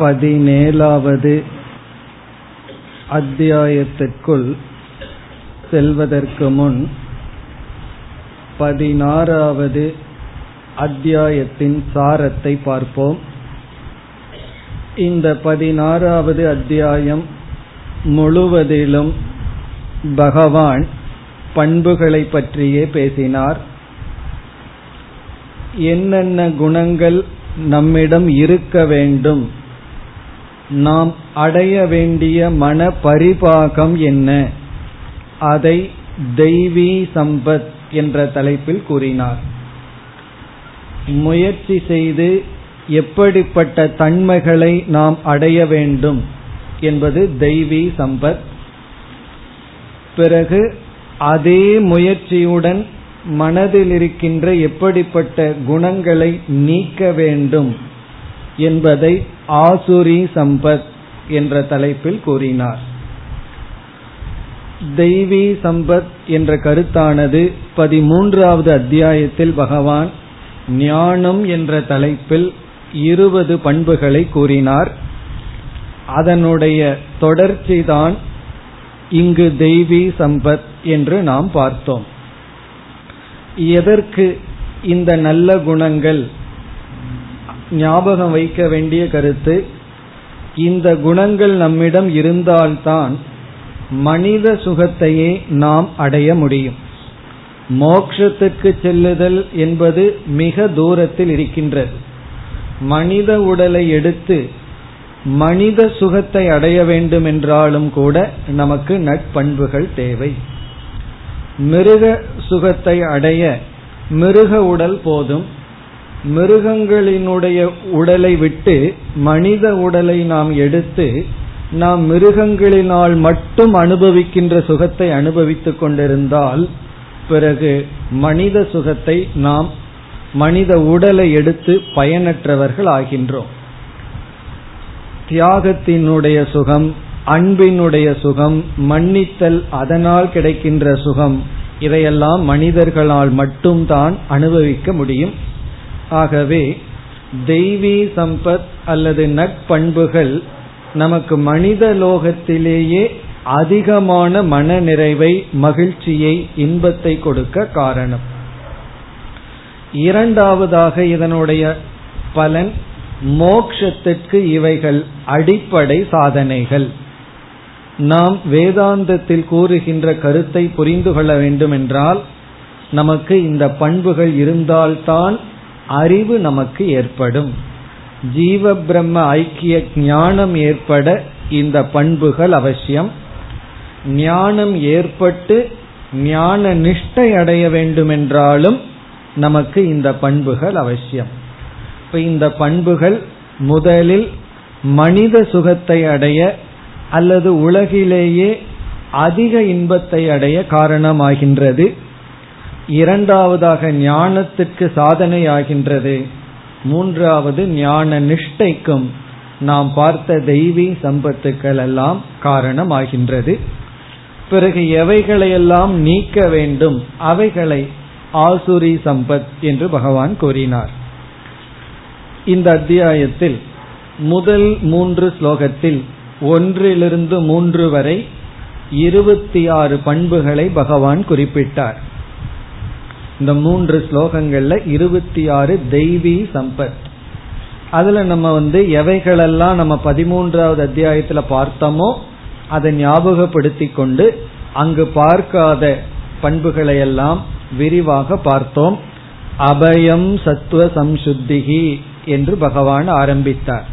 பதினேழாவது அத்தியாயத்திற்குள் செல்வதற்கு முன் பதினாறாவது அத்தியாயத்தின் சாரத்தை பார்ப்போம். இந்த பதினாறாவது அத்தியாயம் முழுவதிலும் பகவான் பண்புகளை பற்றியே பேசினார். என்னென்ன குணங்கள் நம்மிடம் இருக்க வேண்டும்? நாம் அடைய வேண்டிய மன பரிபாகம் என்ன? அதை தெய்வீ சம்பத் என்ற தலைப்பில் கூறினார். முயற்சி செய்து எப்படிப்பட்ட தன்மைகளை நாம் அடைய வேண்டும் என்பது தெய்வீ சம்பத். பிறகு அதே முயற்சியுடன் மனதில் இருக்கின்ற எப்படிப்பட்ட குணங்களை நீக்க வேண்டும் என்பதை ஆசுரி சம்பத் என்ற தலைப்பில் கூறினார். தெய்வீ சம்பத் என்ற கருத்தானது பதிமூன்றாவது அத்தியாயத்தில் பகவான் ஞானம் என்ற தலைப்பில் இருபது பண்புகளை கூறினார். அதனுடைய தொடர்ச்சிதான் இங்கு தெய்வீ சம்பத் என்று நாம் பார்த்தோம். எதற்கு இந்த நல்ல குணங்கள் ஞாபகம் வைக்க வேண்டிய கருத்து இந்த குணங்கள் நம்மிடம் இருந்தால்தான் மனித சுகத்தையே நாம் அடைய முடியும். மோக்ஷத்துக்கு செல்லுதல் என்பது மிக தூரத்தில் இருக்கின்றது. மனித உடலை எடுத்து மனித சுகத்தை அடைய வேண்டும் என்றாலும் கூட நமக்கு நட்பண்புகள் தேவை. மிருக சுகத்தை அடைய மிருக உடல் போதும். மிருகங்களினுடைய உடலை விட்டு மனித உடலை நாம் எடுத்து நாம் மிருகங்களினால் மட்டும் அனுபவிக்கின்ற சுகத்தை அனுபவித்துக் கொண்டிருந்தால் பிறகு மனித சுகத்தை நாம் மனித உடலை எடுத்து பயனற்றவர்கள் ஆகின்றோம். தியாகத்தினுடைய சுகம் அன்பினுடைய சுகம் மன்னித்தல் அதனால் கிடைக்கின்ற சுகம் இதையெல்லாம் மனிதர்களால் மட்டும்தான் அனுபவிக்க முடியும். ஆகவே தெய்வீ சம்பத் அல்லது நட்பண்புகள் நமக்கு மனித லோகத்திலேயே அதிகமான மன நிறைவை மகிழ்ச்சியை இன்பத்தை கொடுக்க காரணம். இரண்டாவதாக இதனுடைய பலன் மோக்ஷத்திற்கு இவைகள் அடிப்படை சாதனைகள். நாம் வேதாந்தத்தில் கூறுகின்ற கருத்தை புரிந்து கொள்ள வேண்டும் என்றால் நமக்கு இந்த பண்புகள் இருந்தால்தான் அறிவு நமக்கு ஏற்படும். ஜீவ பிரம்ம ஐக்கிய ஞானம் ஏற்பட இந்த பண்புகள் அவசியம். ஞானம் ஏற்பட்டு ஞான நிஷ்டை அடைய வேண்டுமென்றாலும் நமக்கு இந்த பண்புகள் அவசியம். இப்ப இந்த பண்புகள் முதலில் மனித சுகத்தை அடைய அல்லது உலகிலேயே அதிக இன்பத்தை அடைய காரணமாகின்றது. இரண்டாவதாக ஞானத்திற்கு சாதனையாகின்றது. மூன்றாவது ஞான நிஷ்டைக்கும் நாம் பார்த்த தெய்வீ சம்பத்துக்கள் எல்லாம் காரணமாகின்றது. பிறகு எவைகளையெல்லாம் நீக்க வேண்டும் அவைகளை ஆசுரி சம்பத் என்று பகவான் கூறினார். இந்த அத்தியாயத்தில் முதல் மூன்று ஸ்லோகத்தில் ஒன்றிலிருந்து மூன்று வரை இருபத்தி ஆறு பண்புகளை பகவான் குறிப்பிட்டார். இந்த மூன்று ஸ்லோகங்கள்ல இருபத்தி ஆறு தெய்வீ சம்பத். அதுல நம்ம வந்து எவைகளெல்லாம் நம்ம பதிமூன்றாவது அத்தியாயத்துல பார்த்தோமோ அதை ஞாபகப்படுத்தி கொண்டு அங்கு பார்க்காத பண்புகளை எல்லாம் விரிவாக பார்த்தோம். அபயம் சத்துவ சம்சுத்திகி என்று பகவான் ஆரம்பித்தார்.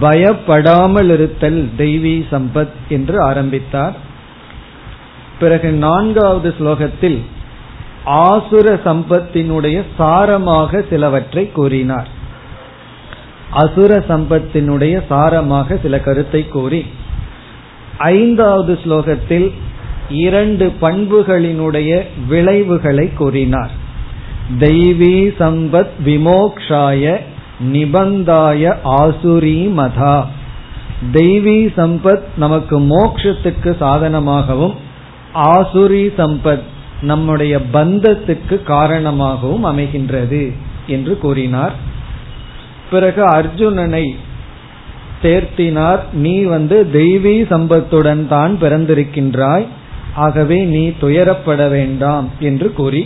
பயப்படாமல் இருத்தல் தெய்வீ சம்பத் என்று ஆரம்பித்தார். பிறகு நான்காவது ஸ்லோகத்தில் ஆசுர சம்பத்தினுடைய சாரமாக சிலவற்றை கூறினார். அசுர சம்பத்தினுடைய சாரமாக சில கருத்தை கூறி ஐந்தாவது ஸ்லோகத்தில் இரண்டு பண்புகளினுடைய விளைவுகளை கூறினார். தெய்வீ சம்பத் விமோக்ஷாய நிபந்தாய ஆசுரி மதா. தெய்வீ சம்பத் நமக்கு மோக்ஷத்துக்கு சாதனமாகவும் ஆசுரி சம்பத் நம்முடைய பந்தத்துக்கு காரணமாகவும் அமைகின்றது என்று கூறினார். பிறகு அர்ஜுனனை தேர்த்தினார். நீ வந்து தெய்வீ சம்பத்துடன் தான் பிறந்திருக்கின்றாய். ஆகவே நீ துயரப்பட வேண்டாம் என்று கூறி.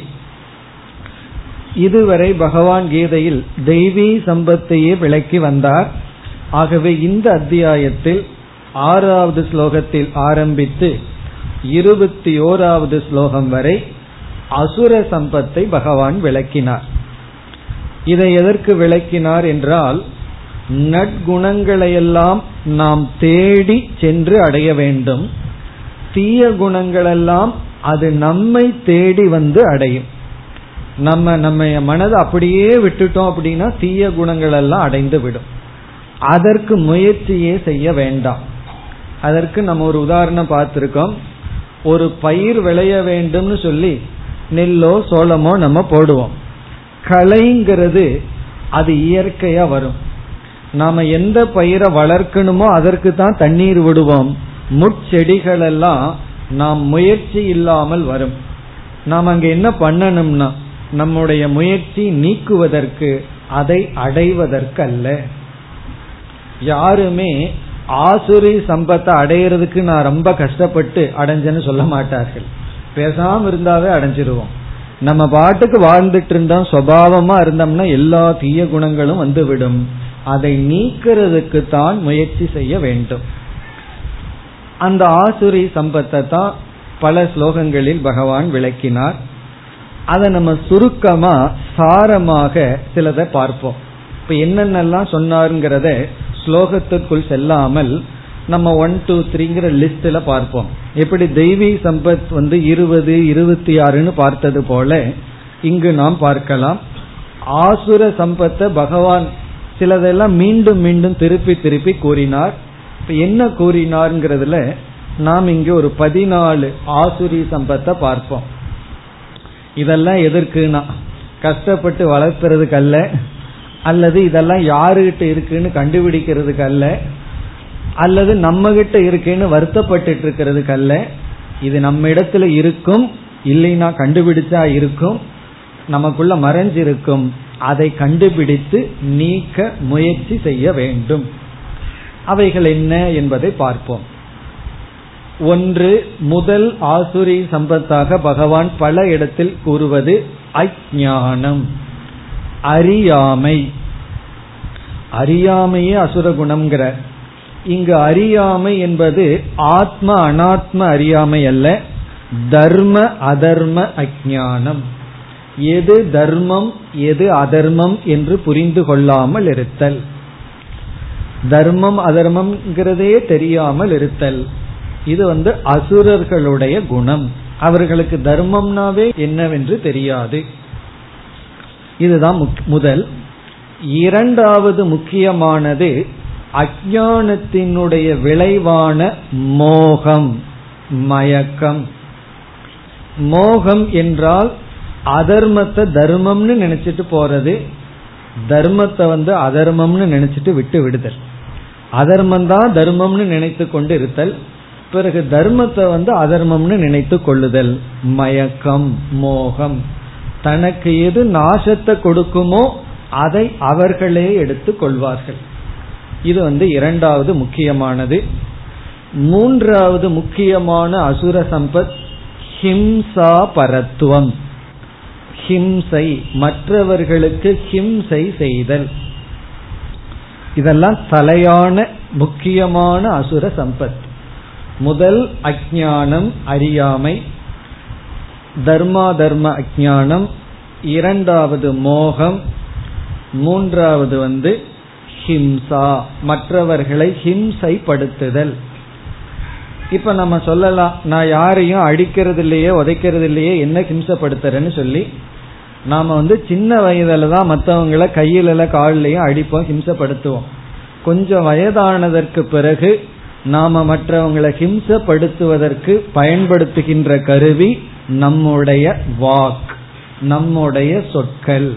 இதுவரை பகவான் கீதையில் தெய்வீ சம்பத்தையே விளக்கி வந்தார். ஆகவே இந்த அத்தியாயத்தில் ஆறாவது ஸ்லோகத்தில் ஆரம்பித்து இருபத்தி ஓராவது ஸ்லோகம் வரை அசுர சம்பத்தை பகவான் விளக்கினார். இதை எதற்கு விளக்கினார் என்றால் நற்குணங்களையெல்லாம் நாம் தேடி சென்று அடைய வேண்டும். தீய குணங்களெல்லாம் அது நம்மை தேடி வந்து அடையும். நம்ம நம்ம மனதை அப்படியே விட்டுட்டோம் அப்படின்னா தீய குணங்கள் எல்லாம் அடைந்து விடும். அதற்கு முயற்சியே செய்ய வேண்டாம். அதற்கு நம்ம ஒரு உதாரணம் பார்த்திருக்கோம். ஒரு பயிர் விளைய வேண்டும்னு சொல்லி நெல்லோ சோளமோ நம்ம போடுவோம். களைங்கிறது அது இயற்கையா வரும். நாம எந்த பயிரை வளர்க்கணுமோ அதற்கு தான் தண்ணீர் விடுவோம். முட்செடிகள் எல்லாம் நாம் முயற்சி இல்லாமல் வரும். நாம் அங்க என்ன பண்ணணும்னா நம்முடைய முயற்சி நீக்குவதற்கு அதை அடைவதற்கு அல்ல யாருமே ஆசுரி சம்பத்தை அடையிறதுக்கு நான் ரொம்ப கஷ்டப்பட்டு அடைஞ்சேன்னு சொல்ல மாட்டார்கள். பேசாம இருந்தாவே அடைஞ்சிருவோம். நம்ம பாட்டுக்கு வாழ்ந்துட்டு இருந்தோம் சுவாவமா இருந்தோம்னா எல்லா தீய குணங்களும் வந்துவிடும். அதை நீக்கிறதுக்கு தான் முயற்சி செய்ய வேண்டும். அந்த ஆசுரி சம்பத்தை தான் பல ஸ்லோகங்களில் பகவான் விளக்கினார். அதை நம்ம சுருக்கமா சாரமாக சிலதை பார்ப்போம். இப்ப என்னென்னலாம் சொன்னாருங்கிறத ஸ்லோகத்திற்குள் செல்லாமல் நம்ம ஒன் டூ த்ரீங்கிற லிஸ்ட்ல பார்ப்போம். எப்படி தெய்வீ சம்பத் வந்து இருபது இருபத்தி ஆறுன்னு பார்த்தது போல இங்கு நாம் பார்க்கலாம். ஆசுர சம்பத்தை பகவான் சிலதெல்லாம் மீண்டும் மீண்டும் திருப்பி திருப்பி கூறினார். இப்ப என்ன கூறினார்ங்கிறதுல நாம் இங்கு ஒரு பதினாலு ஆசுரி சம்பத்தை பார்ப்போம். இதெல்லாம் எதற்குனா கஷ்டப்பட்டு வளர்த்துறதுக்கு அல்ல அல்லது இதெல்லாம் யாருகிட்ட இருக்குன்னு கண்டுபிடிக்கிறதுக்கு அல்ல அல்லது நம்ம கிட்ட இருக்குன்னு வருத்தப்பட்டு இருக்கிறதுக்கு அல்ல இது நம்ம இடத்துல இருக்கும் இல்லைன்னா கண்டுபிடிச்சா இருக்கும் நமக்குள்ள மறைஞ்சிருக்கும் அதை கண்டுபிடித்து நீக்க முயற்சி செய்ய வேண்டும். அவைகள் என்ன என்பதை பார்ப்போம். ஒன்று முதல் ஆசுரி சம்பத்தாக பகவான் பல இடத்தில் கூறுவது அஜானம் அறியாமை. அறியாமையே அசுர குணம்ங்கிற இங்கு அறியாமை என்பது ஆத்ம அனாத்ம அறியாமை அல்ல தர்ம அதர்ம அஜானம் எது தர்மம் எது அதர்மம் என்று புரிந்து கொள்ளாமல் இருத்தல். தர்மம் அதர்மம்ங்கிறதே தெரியாமல் இருத்தல். இது வந்து அசுரர்களுடைய குணம். அவர்களுக்கு தர்மம்னாவே என்னவென்று தெரியாது. இதுதான் முதல். இரண்டாவது முக்கியமானது அஜானத்தினுடைய விளைவான மோகம் மயக்கம். மோகம் என்றால் அதர்மத்தை தர்மம்னு நினைச்சிட்டு போறது தர்மத்தை வந்து அதர்மம்னு நினைச்சிட்டு விட்டு விடுதல். அதர்மம் தான் தர்மம்னு நினைத்து கொண்டு இருத்தல் பிறகு தர்மத்தை வந்து அதர்மம்னு நினைத்து கொள்ளுதல் மயக்கம் மோகம். தனக்கு எது நாசத்தை கொடுக்குமோ அதை அவர்களே எடுத்து கொள்வார்கள். இது வந்து இரண்டாவது முக்கியமானது. மூன்றாவது முக்கியமான அசுர சம்பத் ஹிம்சா பரத்துவம். ஹிம்சை மற்றவர்களுக்கு ஹிம்சை செய்தல். இதெல்லாம் தலையான முக்கியமான அசுர சம்பத். முதல் அஜானம் அறியாமை தர்மா தர்ம அஜானம் இரண்டாவது மோகம் மூன்றாவது வந்து ஹிம்சா மற்றவர்களை ஹிம்சைப்படுத்துதல். இப்ப நம்ம சொல்லலாம் நான் யாரையும் அடிக்கிறது இல்லையே உதைக்கிறது இல்லையே என்ன ஹிம்சப்படுத்துறேன்னு சொல்லி நாம வந்து சின்ன வயதுல தான் மற்றவங்களை கையில காலிலையும் அடிப்போம் ஹிம்சப்படுத்துவோம். கொஞ்சம் வயதானதற்கு பிறகு நாம மற்றவங்களை ஹிம்சப்படுத்துவதற்கு பயன்படுத்துகின்ற கருவி நம்முடைய வாக் நம்முடைய சொற்கள்.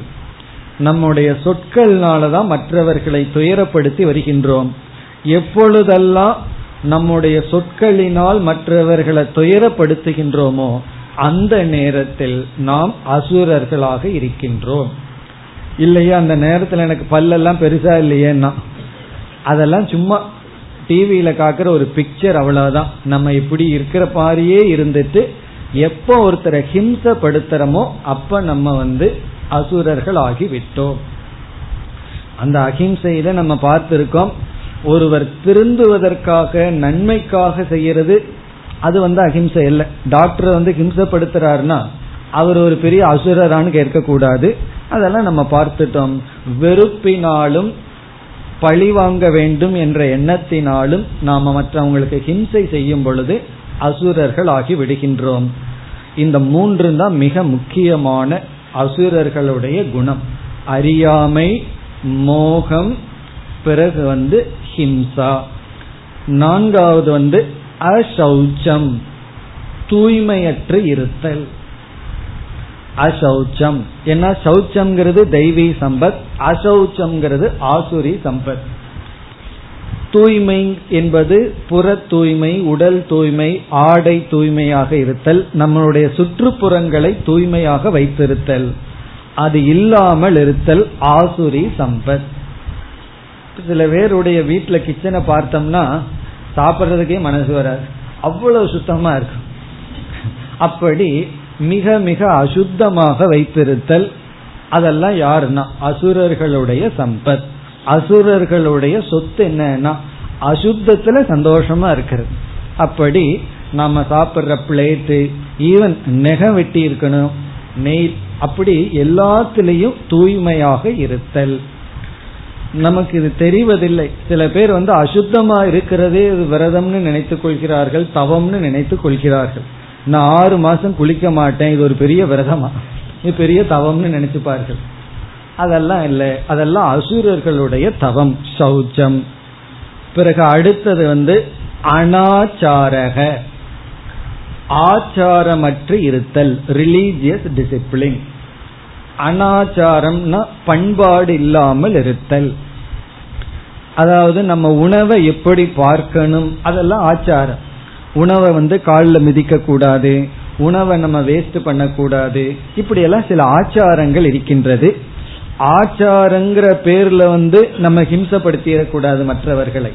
நம்முடைய சொற்கள்னாலதான் மற்றவர்களை துயரப்படுத்தி வருகின்றோம். எப்பொழுதெல்லாம் நம்முடைய சொற்களினால் மற்றவர்களை துயரப்படுத்துகின்றோமோ அந்த நேரத்தில் நாம் அசுரர்களாக இருக்கின்றோம். இல்லையா? அந்த நேரத்தில் எனக்கு பல்லெல்லாம் பெருசா இல்லையேன்னா. அதெல்லாம் சும்மா டிவியில காக்குற ஒரு பிக்சர் அவ்வளவுதான். நம்ம இப்படி இருக்கிற பாரியே இருந்துட்டு எப்போ ஒருத்தரை ஹிம்சப்படுத்துறோமோ அப்ப நம்ம வந்து அசுரர்கள் ஆகி விட்டோம் அந்த அஹிம்சையில நம்ம பார்த்திருக்கோம் ஒருவர் திருந்துவதற்காக நன்மைக்காக செய்யறது அது வந்து அஹிம்சை இல்லை டாக்டர் வந்து ஹிம்சப்படுத்துறாருன்னா அவர் ஒரு பெரிய அசுரரான்னு கேட்கக்கூடாது. அதெல்லாம் நம்ம பார்த்துட்டோம். வெறுப்பினாலும் பழி வாங்க வேண்டும் என்ற எண்ணத்தினாலும் நாம மற்றவங்களுக்கு ஹிம்சை செய்யும் பொழுது அசுரர்கள் ஆகி விடுகின்றோம். இந்த மூன்று தான் மிக முக்கியமான அசுரர்களுடைய குணம். அறியாமை மோகம் பிறகு வந்து ஹிம்சா. நான்காவது வந்து அசௌச்சம் தூய்மையற்று இருத்தல். அசௌச்சம். என்ன சௌச்சம்ங்கிறது தெய்வீ சம்பத் அசௌச்சம்ங்கிறது ஆசுரி சம்பத். தூய்மை என்பது புற தூய்மை உடல் தூய்மை ஆடை தூய்மையாக இருத்தல் நம்மளுடைய சுற்றுப்புறங்களை தூய்மையாக வைத்திருத்தல். அது இல்லாமல் இருத்தல் ஆசுரி சம்பத். சில பேருடைய வீட்டுல கிச்சனை பார்த்தோம்னா சாப்பிட்றதுக்கே மனசு வராது. அவ்வளவு சுத்தமா இருக்கும். அப்படி மிக மிக அசுத்தமாக வைத்திருத்தல் அதெல்லாம் யாருன்னா அசுரர்களுடைய சம்பத். அசுரர்களுடைய சொத்து என்னன்னா அசுத்தத்துல சந்தோஷமா இருக்கிறது. அப்படி நம்ம சாப்பிட்ற பிளேட்டு ஈவன் நெக வெட்டி இருக்கணும் நெய் அப்படி எல்லாத்திலையும் தூய்மையாக இருத்தல். நமக்கு இது தெரிவதில்லை. சில பேர் வந்து அசுத்தமா இருக்கிறதே இது விரதம்னு நினைத்துக் கொள்கிறார்கள் தவம்னு நினைத்துக் கொள்கிறார்கள். நான் ஆறு மாசம் குளிக்க மாட்டேன் இது ஒரு பெரிய விரதமா? இது பெரிய தவம்னு நினைச்சுப்பார்கள். அதெல்லாம் இல்லை. அதெல்லாம் அசுரர்களுடைய தவம் சௌச்சம். பிறகு அடுத்தது வந்து அனாச்சாரக. ஆச்சாரமற்று இருத்தல் ரிலீஜியஸ் டிசிப்ளின் அனாச்சாரம்னா பண்பாடு இல்லாமல் இருத்தல். அதாவது நம்ம உணவை எப்படி பார்க்கணும் அதெல்லாம் ஆச்சாரம். உணவை வந்து காலில் மிதிக்க கூடாது உணவை நம்ம வேஸ்ட் பண்ணக்கூடாது. இப்படியெல்லாம் சில ஆச்சாரங்கள் இருக்கின்றது. ஆச்சாரங்கிற பேர்ல வந்து நம்ம ஹிம்சப்படுத்திடக்கூடாது மற்றவர்களை.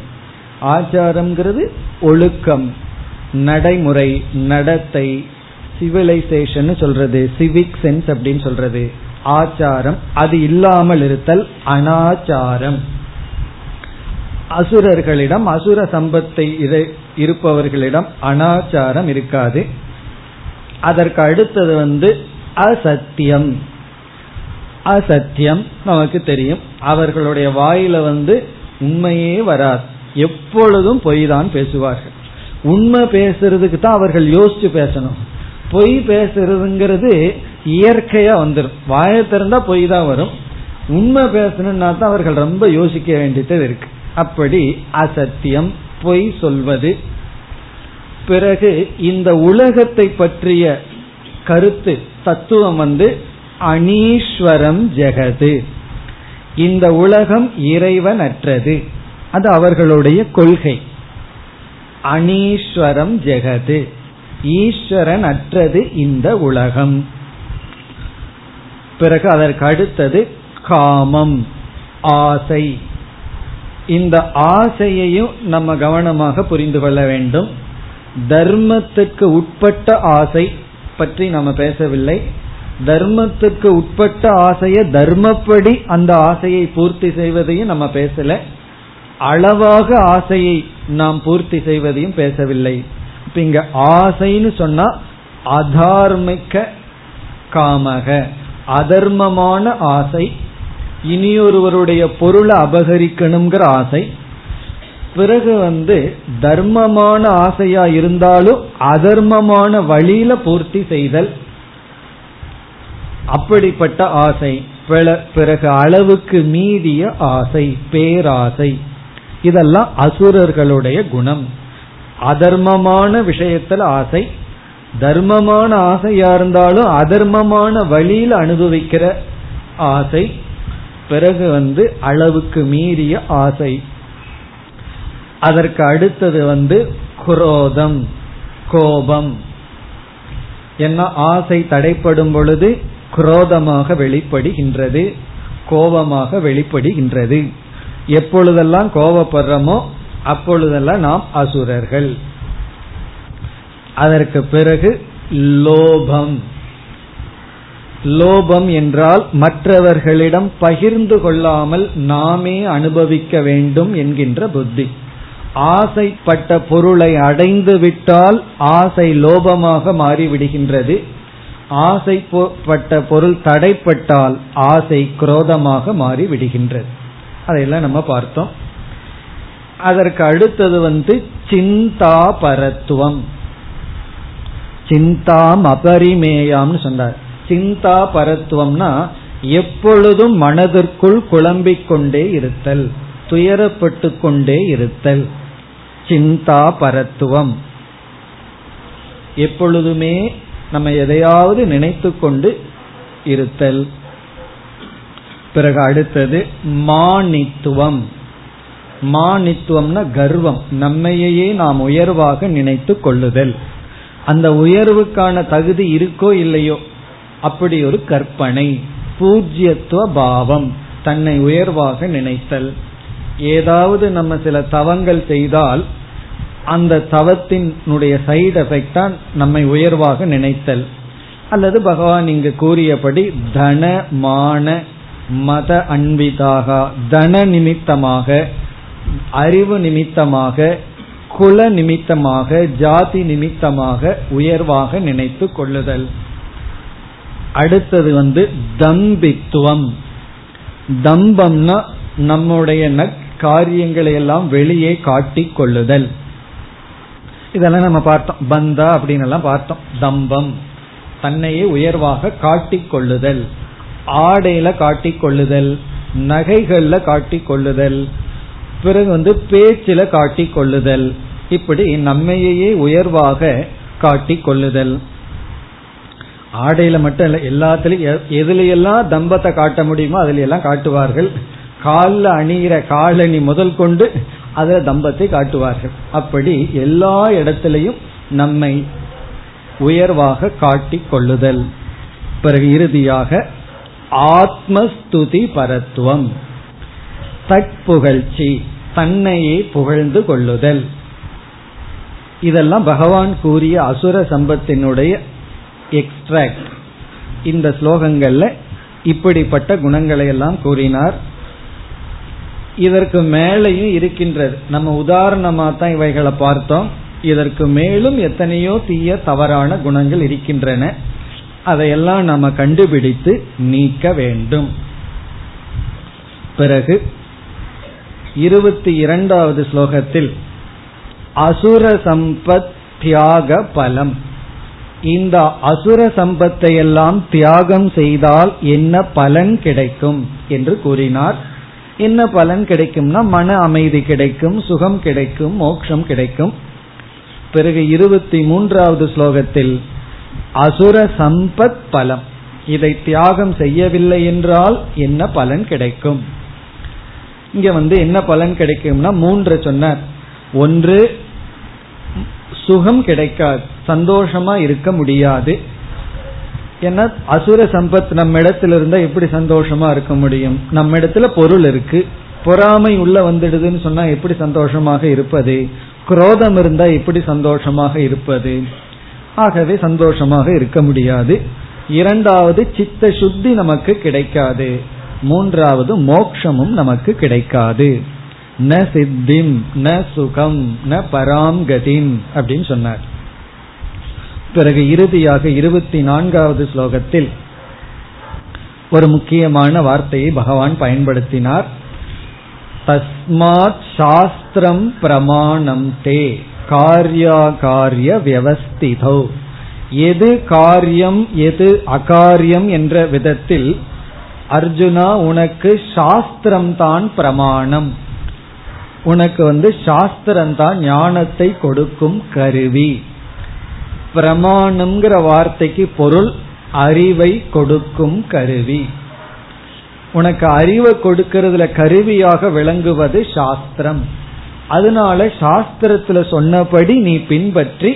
ஆச்சாரம்ங்கிறது ஒழுக்கம் நடைமுறை நடத்தை சிவிலைசேஷன் சொல்றது சிவிக் சென்ஸ் அப்படின்னு சொல்றது. ஆச்சாரம் அது இல்லாமல் இருத்தல் அனாச்சாரம். அசுரர்களிடம் அசுர சம்பத்தை இருப்பவர்களிடம் அனாச்சாரம் இருக்காது. அதற்கு அடுத்தது வந்து அசத்தியம். அசத்தியம் நமக்கு தெரியும். அவர்களுடைய வாயில வந்து உண்மையே வராது. எப்பொழுதும் பொய் தான் பேசுவார்கள். உண்மை பேசுறதுக்கு தான் அவர்கள் யோசிச்சு பேசணும். பொய் பேசுறதுங்கிறது இயற்கையா வந்துடும் வாயை திறந்தா பொய் தான் வரும். உண்மை பேசணும்னா தான் அவர்கள் ரொம்ப யோசிக்க வேண்டியது இருக்கு. அப்படி அசத்தியம் பொய் சொல்வது. பிறகு இந்த உலகத்தை பற்றிய கருத்து தத்துவம் வந்து அனீஸ்வரம் ஜெகது. இந்த உலகம் இறைவன் அற்றது அது அவர்களுடைய கொள்கை. அனீஸ்வரம் ஜெகது. ஈஸ்வரன் அற்றது இந்த உலகம். பிறகு அதற்கு அடுத்தது காமம் ஆசை. இந்த ஆசையையும் நம்ம கவனமாக புரிந்து கொள்ள வேண்டும். தர்மத்துக்கு உட்பட்ட ஆசை பற்றி நம்ம பேசவில்லை. தர்மத்துக்கு உட்பட்ட ஆசையை தர்மப்படி அந்த ஆசையை பூர்த்தி செய்வதையும் நம்ம பேசல. அளவாக ஆசையை நாம் பூர்த்தி செய்வதையும் பேசவில்லை. இப்ப இங்க ஆசைன்னு சொன்னா அதார்மிக்க காமக அதர்மமான ஆசை இனியொருவருடைய பொருளை அபகரிக்கணுங்கிற ஆசை. பிறகு வந்து தர்மமான ஆசையா இருந்தாலும் அதர்மமான வழியில பூர்த்தி செய்தல். அப்படிப்பட்ட ஆசை. பிறகு அளவுக்கு மீறிய ஆசை பேராசை. இதெல்லாம் அசுரர்களுடைய குணம். அதர்மமான விஷயத்துல ஆசை. தர்மமான ஆசையா இருந்தாலும் அதர்மமான வழியில் அனுபவிக்கிற ஆசை. பிறகு வந்து அளவுக்கு மீறிய ஆசை. அதற்கு அடுத்தது வந்து குரோதம் கோபம். என்ன ஆசை தடைப்படும் பொழுது குரோதமாக வெளிப்படுகின்றது கோபமாக வெளிப்படுகின்றது. எப்பொழுதெல்லாம் கோபப்படுறோமோ அப்பொழுதெல்லாம் நாம் அசுரர்கள். அதற்கு பிறகு லோபம். லோபம் என்றால் மற்றவர்களிடம் பகிர்ந்து கொள்ளாமல் நாமே அனுபவிக்க வேண்டும் என்கின்ற புத்தி. ஆசைப்பட்ட பொருளை அடைந்து விட்டால் ஆசை லோபமாக மாறிவிடுகின்றது. ஆசைப்பட்ட பொருள் தடைப்பட்டால் ஆசை குரோதமாக மாறி விடுகின்றது. அதையெல்லாம் நம்ம பார்த்தோம். அதற்கு அடுத்தது வந்து சிந்தா பரத்துவம் சிந்தாம் அபரிமேயாம்னு சொன்னார். சிந்தா பரத்துவம்னா எப்பொழுதும் மனதிற்குள் குழம்பிக் கொண்டே இருத்தல் துயரப்பட்டு கொண்டே இருத்தல். சிந்தா பரத்துவம் எப்பொழுதுமே நம்ம எதையாவது நினைத்து கொண்டு இருத்தல். பிறகு அடுத்தது மானித்துவம். மானித்துவம்னா கர்வம். நம்மையே நாம் உயர்வாக நினைத்து கொள்ளுதல். அந்த உயர்வுக்கான தகுதி இருக்கோ இல்லையோ அப்படி ஒரு கற்பனை. பூஜ்யத்துவ பாவம். தன்னை உயர்வாக நினைத்தல். ஏதாவது நம்ம சில தவங்கள் செய்தால் அந்த தவத்தினுடைய சைடு எஃபெக்ட் தான் நம்மை உயர்வாக நினைத்தல். அல்லது பகவான் இங்கு கூறியபடி தன மான மத அன்பிதாக தன நிமித்தமாக அறிவு நிமித்தமாக குல நிமித்தமாக ஜாதி நிமித்தமாக உயர்வாக நினைத்து கொள்ளுதல். அடுத்தது வந்து தம்பித்துவம். தம்பம்னா நம்முடைய காரியங்களை எல்லாம் வெளியே காட்டிக் கொள்ளுதல். இதெல்லாம் நம்ம பார்த்தோம். பந்தா அப்படின்னு எல்லாம் பார்த்தோம். தம்பம். தன்னையே உயர்வாக காட்டிக் கொள்ளுதல் ஆடையில காட்டிக் கொள்ளுதல் நகைகள்ல காட்டிக் கொள்ளுதல் பிறகு வந்து பேச்சில காட்டிக் கொள்ளுதல் இப்படி நம்மையே உயர்வாக காட்டிக் கொள்ளுதல் ஆடையில மட்டும் இல்ல எதுல எல்லாம் தம்பத்தை காட்ட முடியுமோ அதுல எல்லாம் காட்டுவார்கள். காலில் அணிகிற காலணி முதல் கொண்டு அதுல தம்பத்தை காட்டுவார்கள். அப்படி எல்லா இடத்திலையும் நம்மை உயர்வாக காட்டி கொள்ளுதல். பிறகு இறுதியாக ஆத்மஸ்துதி பரத்துவம். தட்புகழ்ச்சி தன்னையே புகழ்ந்து கொள்ளுதல். இதெல்லாம் பகவான் கூறிய அசுர சம்பத்தினுடைய எக்ஸ்ட்ராக்ட் இந்த ஸ்லோகங்கள்ல இப்படிப்பட்ட குணங்களை எல்லாம் கூறினார். இதற்கு மேலையும் இருக்கின்றது. நம்ம உதாரணமா தான் இவைகளை பார்த்தோம். இதற்கு மேலும் எத்தனையோ தீய தவறான குணங்கள் இருக்கின்றன. அதையெல்லாம் நம்ம கண்டுபிடித்து நீக்க வேண்டும். பிறகு இருபத்தி இரண்டாவது ஸ்லோகத்தில் அசுர சம்பத் தியாக பலம். இந்த அசுர சம்பத்தை எல்லாம் தியாகம் செய்தால் என்ன பலன் கிடைக்கும் என்று கூறினார். என்ன பலன் கிடைக்கும்னா மன அமைதி கிடைக்கும் சுகம் கிடைக்கும் மோட்சம் கிடைக்கும். பிறகு இருபத்தி மூன்றாவது ஸ்லோகத்தில் அசுர சம்பத் பலம். இதை தியாகம் செய்யவில்லை என்றால் என்ன பலன் கிடைக்கும்? இங்க வந்து என்ன பலன் கிடைக்கும்னா மூன்று சொன்னார். ஒன்று சுகம் கிடைக்காது சந்தோஷமா இருக்க முடியாது. ஏன்னா அசுர சம்பத் நம்ம இடத்துல இருந்தா எப்படி சந்தோஷமா இருக்க முடியும்? நம்ம இடத்துல பொருள் இருக்கு. பொறாமை உள்ள வந்துடுதுன்னு சொன்னா எப்படி சந்தோஷமாக இருப்பது? குரோதம் இருந்தா எப்படி சந்தோஷமாக இருப்பது? ஆகவே சந்தோஷமாக இருக்க முடியாது. இரண்டாவது சித்த சுத்தி நமக்கு கிடைக்காது. மூன்றாவது மோக்ஷமும் நமக்கு கிடைக்காது. ந சித்திம் ந சுகம் ந பராம்கதிம் அப்படின்னு சொன்னார். பிறகு இறுதியாக இருபத்தி நான்காவது ஸ்லோகத்தில் ஒரு முக்கியமான வார்த்தையை பகவான் பயன்படுத்தினார். தஸ்மாத் சாஸ்திரம் பிரமாணம் தே காரியாகாரிய வியவஸ்திதோ. எது காரியம் எது அகாரியம் என்ற விதத்தில் அர்ஜுனா உனக்கு சாஸ்திரம் தான் பிரமாணம். உனக்கு வந்து சாஸ்திரம் தான் ஞானத்தை கொடுக்கும் கருவி. பிரமாணம்ங்கிற வார்த்தைக்கு பொருள் அறிவை கொடுக்கும் கருவி. உனக்கு அறிவை கொடுக்கறதுல கருவியாக விளங்குவது சாஸ்திரம். அதனால சாஸ்திரத்துல சொன்னபடி நீ பின்பற்றி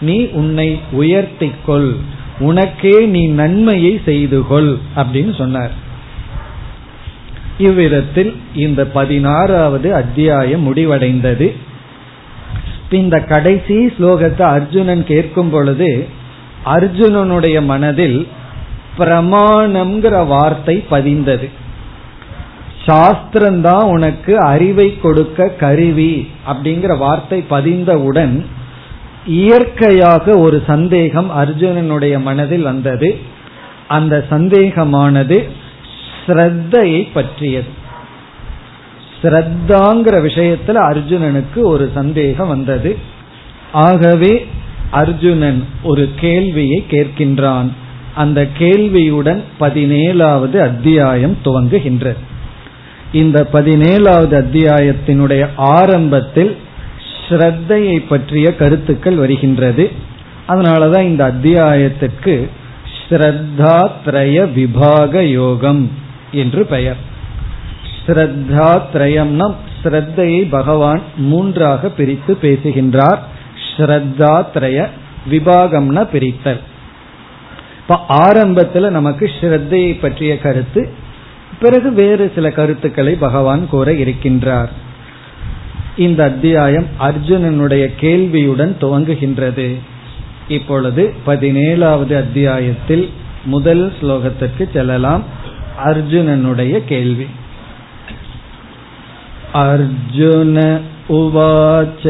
நீ உன்னை உயர்த்திக்கொள். உனக்கே நீ நன்மையை செய்து கொள் அப்படின்னு சொன்னார். இவ்விதத்தில் இந்த பதினாறாவது அத்தியாயம் முடிவடைந்தது. இந்த கடைசி ஸ்லோகத்தை அர்ஜுனன் கேட்கும் பொழுது அர்ஜுனனுடைய மனதில் பிரமாணம்ங்கிற வார்த்தை பதிந்தது. சாஸ்திரம்தான் உனக்கு அறிவை கொடுக்க கருவி அப்படிங்கிற வார்த்தை பதிந்தவுடன் இயற்கையாக ஒரு சந்தேகம் அர்ஜுனனுடைய மனதில் வந்தது. அந்த சந்தேகமானது ஸ்ரத்தையை பற்றியது. ஸ்ரத்தாங்கிற விஷயத்துல அர்ஜுனனுக்கு ஒரு சந்தேகம் வந்தது. ஆகவே அர்ஜுனன் ஒரு கேள்வியை கேட்கின்றான். அந்த கேள்வியுடன் பதினேழாவது அத்தியாயம் துவங்குகின்றது. இந்த பதினேழாவது அத்தியாயத்தினுடைய ஆரம்பத்தில் ஸ்ரத்தையை பற்றிய கருத்துக்கள் வருகின்றது. அதனாலதான் இந்த அத்தியாயத்திற்கு ஸ்ரத்தா திரய விபாக யோகம் என்று பெயர். ஸ்ரத்தா திரயம்னா ஸ்ரத்தையை பகவான் மூன்றாக பிரித்து பேசுகின்றார். ஸ்ரத்தா திரய விபாகம்னா பிரித்தல். இப்ப ஆரம்பத்துல நமக்கு ஸ்ரத்தையை பற்றிய கருத்து பிறகு வேறு சில கருத்துக்களை பகவான் கூற இருக்கின்றார். இந்த அத்தியாயம் அர்ஜுனனுடைய கேள்வியுடன் துவங்குகின்றது. இப்பொழுது பதினேழாவது அத்தியாயத்தில் முதல் ஸ்லோகத்திற்கு செல்லலாம். அர்ஜுனனுடைய கேள்வி. अर्जुन उवाच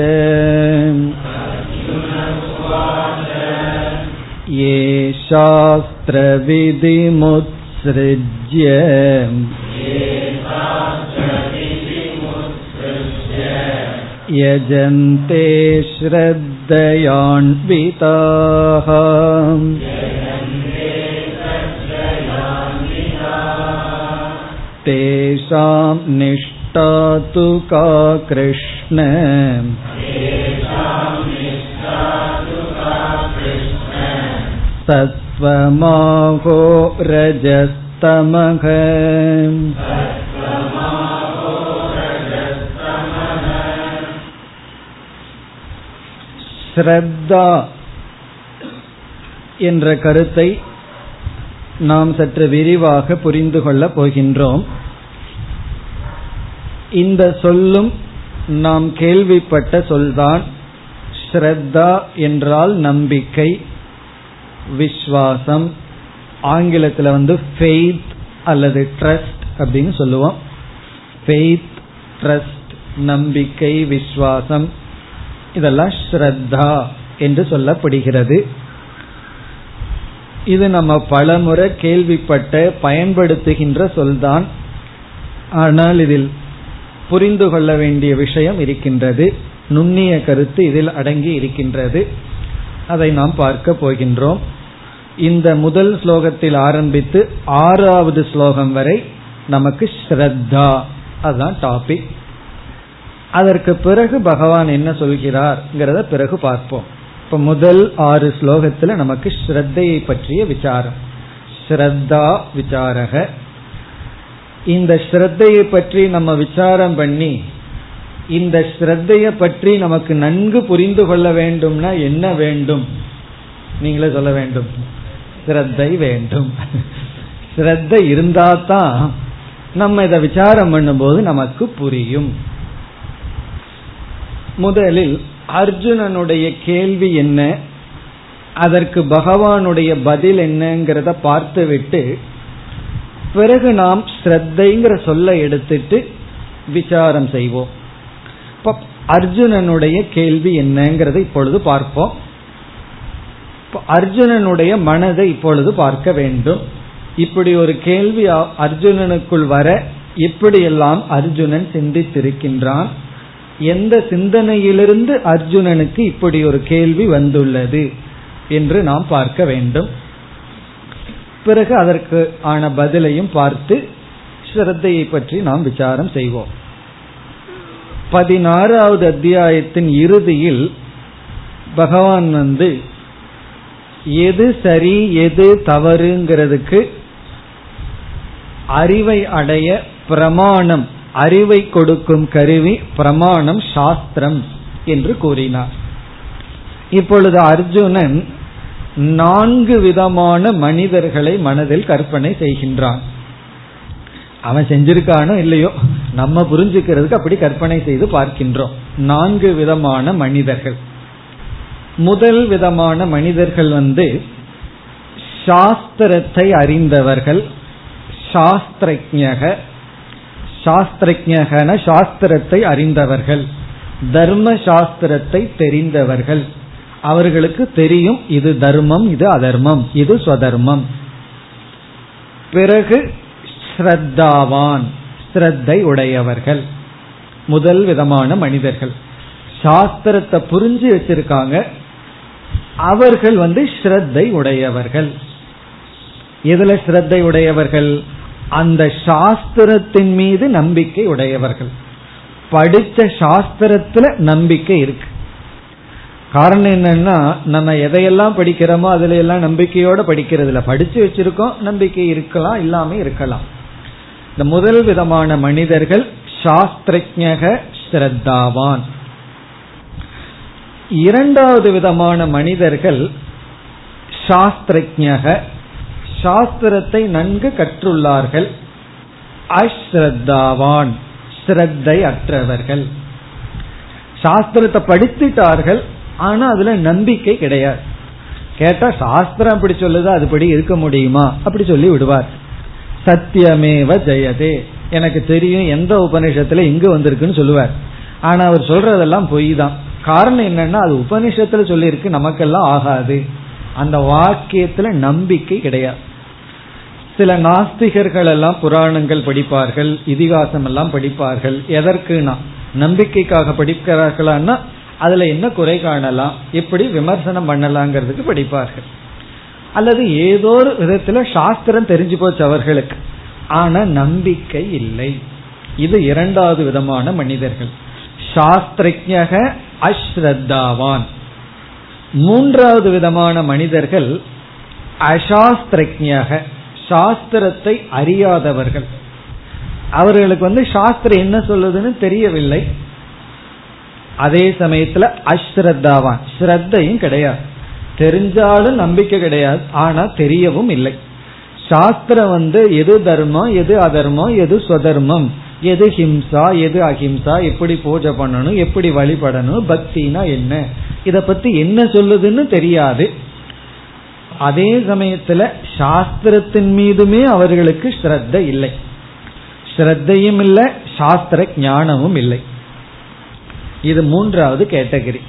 ये शास्त्रविधिमुत्सृज्य यजन्ते श्रद्धयान्विताः तेषां निष्ठ तु का कृष्ण सत्त्वमाहो रजस्तमः ஸ்ரத்தா என்ற கருத்தை நாம் சற்று விரிவாக புரிந்து கொள்ளப் போகின்றோம் இந்த சொல்லும் நாம் கேள்விப்பட்ட சொல்தான் ஸ்ரத்தா என்றால் நம்பிக்கை விஸ்வாசம் ஆங்கிலத்தில் வந்து ஃபெய்த் அல்லது ட்ரஸ்ட் அப்படின்னு சொல்லுவோம். ஃபெய்த் ட்ரஸ்ட் நம்பிக்கை விஸ்வாசம் இதெல்லாம் ஸ்ரத்தா என்று சொல்லப்படுகிறது. இது நம்ம பலமுறை கேள்விப்பட்ட பயன்படுத்துகின்ற சொல்தான். ஆனால் இதில் புரிந்து கொள்ள வேண்டிய விஷயம் இருக்கின்றது. நுண்ணிய கருத்து இதில் அடங்கி இருக்கின்றது. அதை நாம் பார்க்க போகின்றோம். இந்த முதல் ஸ்லோகத்தில் ஆரம்பித்து ஆறாவது ஸ்லோகம் வரை நமக்கு ஸ்ரத்தா. அதுதான் டாபிக் அதற்கு பிறகு பகவான் என்ன சொல்கிறார்ங்கிறத பிறகு பார்ப்போம். இப்ப முதல் ஆறு ஸ்லோகத்துல நமக்கு ஸ்ரத்தையை பற்றிய விசாரம். ஸ்ரத்தா விசாரக. இந்த ஸ்ரத்தையை பற்றி நம்ம விசாரம் பண்ணி இந்த ஸ்ரத்தைய பற்றி நமக்கு நன்கு புரிந்து கொள்ள வேண்டும்னா என்ன வேண்டும்? நீங்களே சொல்ல வேண்டும். ஸ்ரத்தை வேண்டும். ஸ்ரத்தை இருந்தா தான் நம்ம இதை விசாரம் பண்ணும்போது நமக்கு புரியும். முதலில் அர்ஜுனனுடைய கேள்வி என்ன? அதற்கு பகவானுடைய பதில் என்னங்கிறத பார்த்துவிட்டு பிறகு நாம் ஸ்ரத்தைங்கிற சொல்ல எடுத்துட்டு விசாரம் செய்வோம். அர்ஜுனனுடைய கேள்வி என்னங்கிறத இப்பொழுது பார்ப்போம். அர்ஜுனனுடைய மனதை இப்பொழுது பார்க்க வேண்டும். இப்படி ஒரு கேள்வி அர்ஜுனனுக்குள் வர இப்படியெல்லாம் அர்ஜுனன் சிந்தித்திருக்கின்றான். எந்த சிந்தனையிலிருந்து அர்ஜுனனுக்கு இப்படி ஒரு கேள்வி வந்துள்ளது என்று நாம் பார்க்க வேண்டும். பிறகு அதற்கு ஆன பதிலையும் பார்த்து ஸ்ரத்தையை பற்றி நாம் விசாரம் செய்வோம். பதினாறாவது அத்தியாயத்தின் இறுதியில் பகவான் வந்து எது சரி எது தவறுங்கிறதுக்கு அறிவை அடைய பிரமாணம் அறிவை கொடுக்கும் கருவி பிரமாணம் சாஸ்திரம் என்று கூறினார். இப்பொழுது அர்ஜுனன் நான்கு விதமான மனிதர்களை மனதில் கற்பனை செய்கின்றான். அவன் செஞ்சிருக்கானோ இல்லையோ நம்ம புரிஞ்சுக்கிறதுக்கு அப்படி கற்பனை செய்து பார்க்கின்றோம். நான்கு விதமான மனிதர்கள். முதல் விதமான மனிதர்கள் வந்து சாஸ்திரத்தை அறிந்தவர்கள் சாஸ்திரஜக சாஸ்திரஜகன சாஸ்திரத்தை அறிந்தவர்கள் தர்ம சாஸ்திரத்தை தெரிந்தவர்கள். அவர்களுக்கு தெரியும் இது தர்மம் இது அதர்மம் இது ஸ்வதர்மம். பிறகு ஸ்ரத்தாவான் ஸ்ரத்தை உடையவர்கள் முதல் விதமான மனிதர்கள். சாஸ்திரத்தை புரிஞ்சு வச்சிருக்காங்க. அவர்கள் வந்து ஸ்ரத்தை உடையவர்கள். எதுல ஸ்ரத்தை உடையவர்கள்? அந்த சாஸ்திரத்தின் மீது நம்பிக்கை உடையவர்கள். படித்த சாஸ்திரத்துல நம்பிக்கை இருக்கு. காரணம் என்னன்னா நம்ம எதையெல்லாம் படிக்கிறோமோ அதுல எல்லாம் நம்பிக்கையோட படிக்கிறது இல்ல படிச்சு வச்சிருக்கோம் நம்பிக்கை இருக்கலாம் இல்லாம இருக்கலாம். இந்த முதல் விதமான மனிதர்கள் சாஸ்திரஜக ஸ்ரத்தாவான். இரண்டாவது விதமான மனிதர்கள் சாஸ்திரஜக. சாஸ்திரத்தை நன்கு கற்றுள்ளார்கள். அஸ்ரத்தாவான் ஸ்ரத்தை அற்றவர்கள். சாஸ்திரத்தை படித்துட்டார்கள் ஆனா அதுல நம்பிக்கை கிடையாது. கேட்டா சாஸ்திரம் அப்படி சொல்லுது? அதுபடி இருக்க முடியுமா? அப்படி சொல்லி விடுவார். சத்தியமேவ ஜெயதே. எனக்கு தெரியும் எந்த உபநிஷத்துல இங்க வந்திருக்குன்னு சொல்லுவார். ஆனா அவர் சொல்றதெல்லாம் பொய் தான் காரணம் என்னன்னா அது உபனிஷத்துல சொல்லியிருக்கு நமக்கெல்லாம் ஆகாது. அந்த வாக்கியத்துல நம்பிக்கை கிடையாது. சில நாஸ்திகர்கள் எல்லாம் புராணங்கள் படிப்பார்கள் இதிகாசம் எல்லாம் படிப்பார்கள். எதற்குனா நம்பிக்கைக்காக படிக்கிறார்களான்னா அதுல என்ன குறை காணலாம் எப்படி விமர்சனம் பண்ணலாங்கிறதுக்கு படிப்பார்கள். அல்லது ஏதோ ஒரு விதத்துல சாஸ்திரம் தெரிஞ்சு போச்சு அவர்களுக்கு. ஆனா நம்பிக்கை இல்லை. இது இரண்டாவது விதமான மனிதர்கள். சாஸ்திரஜக அஸ்ரத்தாவான். மூன்றாவது விதமான மனிதர்கள் அசாஸ்திரஜக சாஸ்திரத்தை அறியாதவர்கள். அவர்களுக்கு வந்து சாஸ்திரம் என்ன சொல்லுதுன்னு தெரியவில்லை. அதே சமயத்துல அஸ்ரத்தாவான் ஸ்ரத்தையும் கிடையாது. தெரிஞ்சாலும் நம்பிக்கை கிடையாது. ஆனா தெரியவும் இல்லை. சாஸ்திரம் வந்து எது தர்மம் எது அதர்மம் எது ஸ்வதர்மம்? எது ஹிம்சா எது அஹிம்சா? எப்படி பூஜை பண்ணணும் எப்படி வழிபடணும் பக்தினா என்ன? இத பத்தி என்ன சொல்லுதுன்னு தெரியாது. அதே சமயத்துல சாஸ்திரத்தின் மீதுமே அவர்களுக்கு ஸ்ரத்த இல்லை. ஸ்ரத்தையும் இல்லை சாஸ்திர ஞானமும் இல்லை. இது மூன்றாவது கேட்டகரி.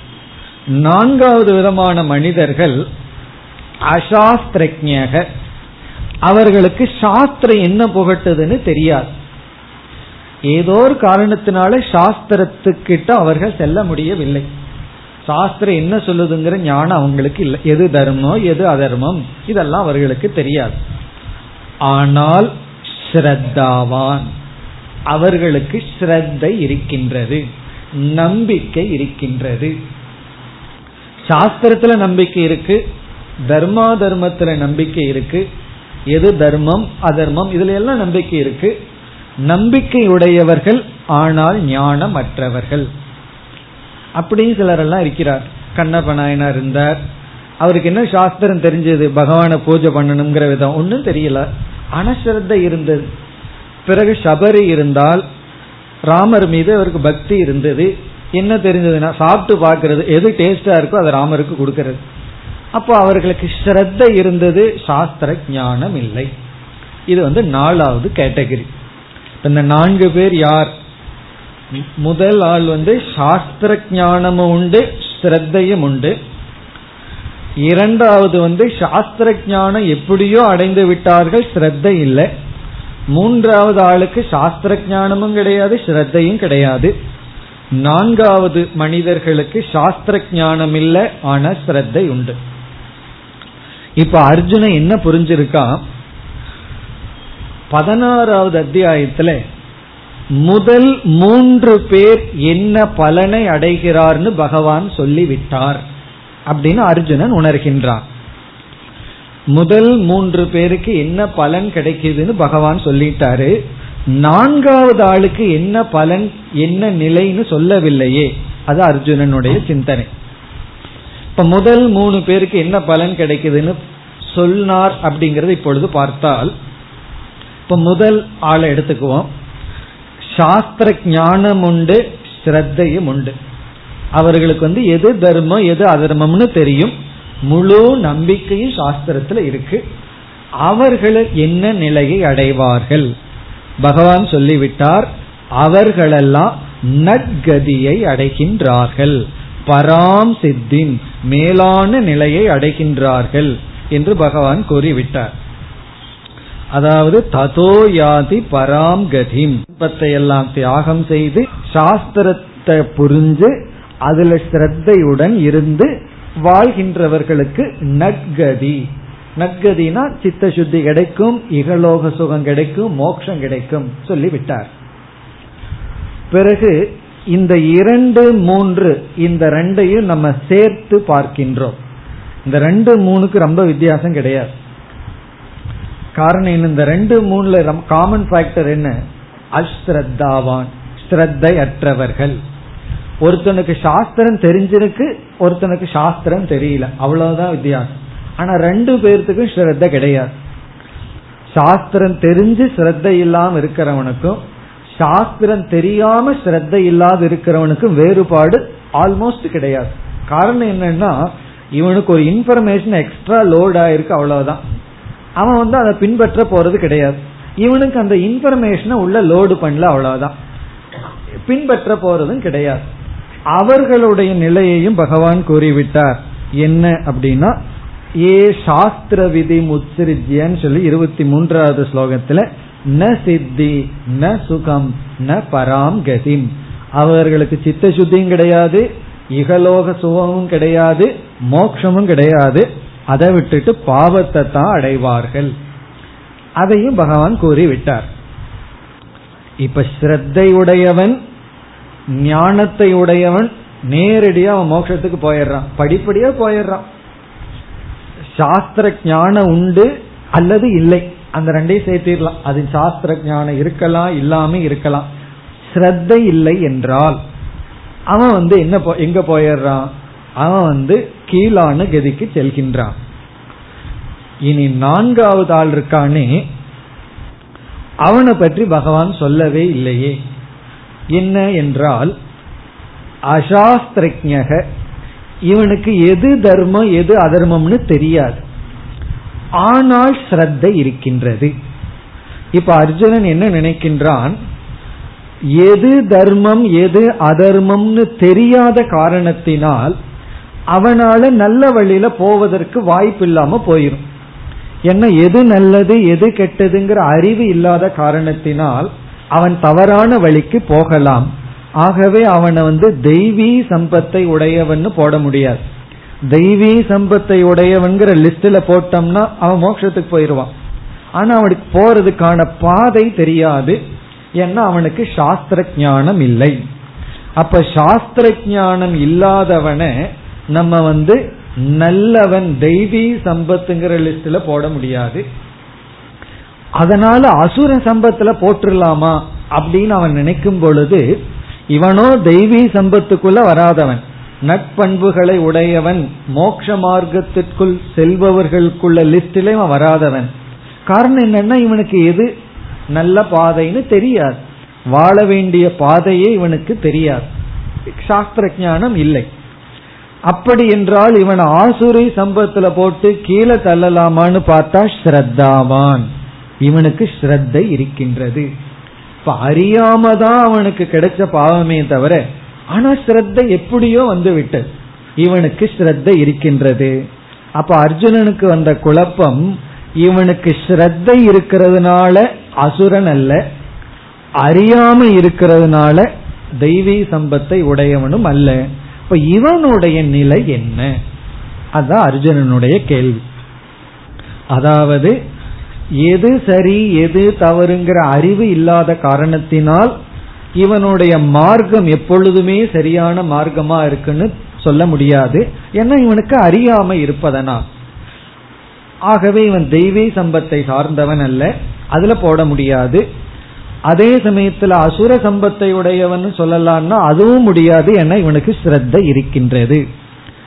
நான்காவது விதமான மனிதர்கள் அசாஸ்திரஜக அவர்களுக்கு சாஸ்திரம் என்ன புகட்டுதுன்னு தெரியாது. ஏதோ ஒரு காரணத்தினால சாஸ்திரத்துக்கிட்ட அவர்கள் செல்ல முடியவில்லை. சாஸ்திரம் என்ன சொல்லுதுங்கிற ஞானம் அவங்களுக்கு இல்லை. எது தர்மம் எது அதர்மம் இதெல்லாம் அவர்களுக்கு தெரியாது. ஆனால் ஸ்ரத்தாவான். அவர்களுக்கு ஸ்ரத்தை இருக்கின்றது. நம்பிக்கை இருக்கின்றது. சாஸ்திரத்துல நம்பிக்கை இருக்கு தர்மா தர்மத்துல நம்பிக்கை இருக்கு எது தர்மம் அதர்மம் இதுல எல்லாம் நம்பிக்கை இருக்கு. நம்பிக்கையுடையவர்கள் ஆனால் ஞானம் அற்றவர்கள் அப்படியும் சிலர் எல்லாம் இருக்கிறார். கண்ணப்ப நாயனார் இருந்தார். அவருக்கு என்ன சாஸ்திரம் தெரிஞ்சது? பகவானை பூஜை பண்ணணுங்கிற விதம். ஒன்றும் தெரியல. அனஸ்ரத்த இருந்தது. பிறகு சபரி இருந்தால் ராமர் மீது அவருக்கு பக்தி இருந்தது. என்ன தெரிஞ்சதுன்னா சாப்பிட்டு பார்க்கறது எது டேஸ்டா இருக்கோ அதை ராமருக்கு கொடுக்கறது. அப்போ அவர்களுக்கு ஸ்ரத்த இருந்தது சாஸ்திர ஞானம் இல்லை. இது வந்து நாலாவது கேட்டகரி இந்த நான்கு பேர் யார்? முதல் ஆள் வந்து சாஸ்திர ஞானமும் உண்டு ஸ்ரத்தையும் உண்டு. இரண்டாவது வந்து சாஸ்திர ஞானம் எப்படியோ அடைந்து விட்டார்கள் ஸ்ரத்த இல்லை. மூன்றாவது ஆளுக்கு சாஸ்திர ஞானமும் கிடையாது ஸ்ரத்தையும் கிடையாது. நான்காவது மனிதர்களுக்கு சாஸ்திர ஞானம் இல்லை ஆன ஸ்ரத்தை உண்டு. இப்ப அர்ஜுனன் என்ன புரிஞ்சிருக்கான் பதினாறாவது அத்தியாயத்துல முதல் மூன்று பேர் என்ன பலனை அடைகிறார்னு பகவான் சொல்லிவிட்டார் அப்படின்னு அர்ஜுனன் உணர்கின்றான். முதல் மூன்று பேருக்கு என்ன பலன் கிடைக்குதுன்னு பகவான் சொல்லிட்டாரு. நான்காவது ஆளுக்கு என்ன பலன் என்ன நிலைன்னு சொல்லவில்லையே. அது அர்ஜுனனுடைய சிந்தனை. இப்ப முதல் மூணு பேருக்கு என்ன பலன் கிடைக்குதுன்னு சொன்னார் அப்படிங்கறது இப்பொழுது பார்த்தால் இப்ப முதல் ஆளை எடுத்துக்குவோம். சாஸ்திர ஞானம் உண்டு ஸ்ரத்தையும் உண்டு. அவர்களுக்கு வந்து எது தர்மம் எது அதர்மம்னு தெரியும். முழு நம்பிக்கையும் சாஸ்திரத்துல இருக்கு. அவர்கள் என்ன நிலையை அடைவார்கள்? பகவான் சொல்லிவிட்டார் அவர்களெல்லாம் நற்கதியை அடைகின்றார்கள். பராம் சித்தின் மேலான நிலையை அடைகின்றார்கள் என்று பகவான் கூறிவிட்டார். அதாவது ததோ யாதி பராம் கதிம். எல்லாம் தியாகம் செய்து சாஸ்திரத்தை புரிஞ்சு அதுல ஸ்ரத்தையுடன் இருந்து வாழ்கின்றவர்களுக்கு நற்கதி. நட்கதினா சித்த சுத்தி கிடைக்கும் இகலோக சுகம் கிடைக்கும் மோட்சம் கிடைக்கும் சொல்லிவிட்டார். பிறகு இந்த இரண்டு மூன்று இந்த ரெண்டையும் நம்ம சேர்த்து பார்க்கின்றோம். இந்த ரெண்டு மூணுக்கு ரொம்ப வித்தியாசம் கிடையாது. காரணம் இந்த ரெண்டு மூணுல காமன் ஃபேக்டர் என்ன? அஸ்ரத்தாவான் ஸ்ரத்தை அற்றவர்கள் ஒருத்தனுக்கு சாஸ்திரம் தெரிஞ்சிருக்கு ஒருத்தனுக்கு சாஸ்திரம் தெரியல. அவ்வளவுதான் வித்தியாசம். ஆனா ரெண்டு பேர்த்துக்கும் ஸ்ரத்த கிடையாது. சாஸ்திரம் தெரிஞ்சு ஸ்ரத்த இல்லாம இருக்கிறவனுக்கும் சாஸ்திரம் தெரியாம ஸ்ரத்த இல்லாத இருக்கிறவனுக்கும் வேறுபாடு ஆல்மோஸ்ட் கிடையாது. காரணம் என்னன்னா இவனுக்கு ஒரு இன்ஃபர்மேஷன் எக்ஸ்ட்ரா லோட் ஆயிருக்கு அவ்வளவுதான். அவன் வந்து அதை பின்பற்ற போறது கிடையாது. இவனுக்கு அந்த இன்ஃபர்மேஷனை உள்ள லோடு பண்ணல அவ்வளவுதான். பின்பற்ற போறதும் கிடையாது. அவர்களுடைய நிலையையும் பகவான் கூறிவிட்டார். என்ன அப்படின்னா ஏ சாஸ்திர விதி முத்சிரிஜியன்னு சொல்லி இருபத்தி மூன்றாவது ஸ்லோகத்துல ந சித்தி ந சுகம் ந பராம் கதிம். அவர்களுக்கு சித்த சுத்தியும் கிடையாது இகலோக சுகமும் கிடையாது மோக்ஷமும் கிடையாது. அதை விட்டுட்டு பாவத்தை தான் அடைவார்கள். அதையும் பகவான் கூறிவிட்டார். இப்ப ஸ்ரத்தையுடையவன் ஞானத்தை உடையவன் நேரடியா அவன் மோட்சத்துக்கு போயிடுறான். படிப்படியா போயிடுறான். சாஸ்திர ஞானம் உண்டு அல்லது இல்லை. அந்த ரெண்டையும் சேர்த்திடலாம். அது சாஸ்திர ஞானம் இருக்கலாம் இல்லாம இருக்கலாம். ஸ்ரத்தை இல்லை என்றால் அவன் வந்து என்ன எங்க போயிடுறான்? அவன் வந்து கீழான கதிக்கு செல்கின்றான். இனி நான்காவது ஆள் இருக்கானே அவனை பற்றி பகவான் சொல்லவே இல்லையே. என்ன என்றால் அசாஸ்திரஜக இவனுக்கு எது தர்மம் எது அதர்மம்னு தெரியாது. ஆனால் ஸ்ரத்த இருக்கின்றது. இப்ப அர்ஜுனன் என்ன நினைக்கின்றான்? எது தர்மம் எது அதர்மம்னு தெரியாத காரணத்தினால் அவனால நல்ல வழியில போவதற்கு வாய்ப்பு இல்லாம போயிடும் என்ன எது நல்லது எது கெட்டதுங்கிற அறிவு இல்லாத காரணத்தினால் அவன் தவறான வழிக்கு போகலாம். ஆகவே அவனை வந்து தெய்வீ சம்பத்தை உடையவன் போட முடியாது. தெய்வீ சம்பத்தை உடையவன்கிற லிஸ்ட்ல போட்டோம்னா அவன் மோட்சத்துக்கு போயிடுவான் ஆனா அவனுக்கு போறதுக்கான பாதை தெரியாது. ஏன்னா அவனுக்கு சாஸ்திர ஞானம் இல்லை. அப்ப சாஸ்திர ஞானம் இல்லாதவனை நம்ம வந்து நல்லவன் தெய்வீ சம்பத்துங்கிற லிஸ்ட்ல போட முடியாது. அதனால அசுர சம்பத்துல போட்டுடலாமா அப்படின்னு அவன் நினைக்கும் பொழுது இவனோ தெய்வீ சம்பத்துக்குள்ள வராதவன். நட்பண்புகளை உடையவன் மோட்ச மார்க்கத்திற்குள் செல்பவர்களுக்குள்ள லிஸ்டிலே அவன் வராதவன். காரணம் என்னன்னா இவனுக்கு எது நல்ல பாதைன்னு தெரியாது. வாழ வேண்டிய பாதையே இவனுக்கு தெரியாது. சாஸ்திர ஞானம் இல்லை. அப்படி என்றால் இவன் ஆசுரி சம்பத்துல போட்டு கீழே தள்ளலாமான்னு பார்த்தா ஸ்ரத்தாவான். இவனுக்கு ஸ்ரத்தை இருக்கின்றது. இப்ப அறியாம தான் அவனுக்கு கிடைச்ச பாவமே தவிர ஆனா ஸ்ரத்த எப்படியோ வந்து விட்டது இவனுக்கு ஸ்ரத்த இருக்கின்றது. அப்ப அர்ஜுனனுக்கு வந்த குழப்பம் இவனுக்கு ஸ்ரத்தை இருக்கிறதுனால அசுரன் அல்ல அறியாம இருக்கிறதுனால தெய்வீ சம்பத்தை உடையவனும் அல்ல. இப்ப இவனுடைய நிலை என்ன? அதுதான் அர்ஜுனனுடைய கேள்வி. அதாவது எது சரி எது தவறுங்கிற அறிவு இல்லாத காரணத்தினால் இவனுடைய மார்க்கம் எப்பொழுதுமே சரியான மார்க்கமா இருக்குன்னு சொல்ல முடியாது. ஏன்னா இவனுக்கு அறியாம இருப்பதனால். ஆகவே இவன் தெய்வீ சம்பத்தை சார்ந்தவன் அல்ல. அதுல போட முடியாது. அதே சமயத்துல அசுர சம்பத்தை உடையவன் சொல்லலாம்னா அதுவும் முடியாது என இவனுக்கு ஸ்ரத்த இருக்கின்றது.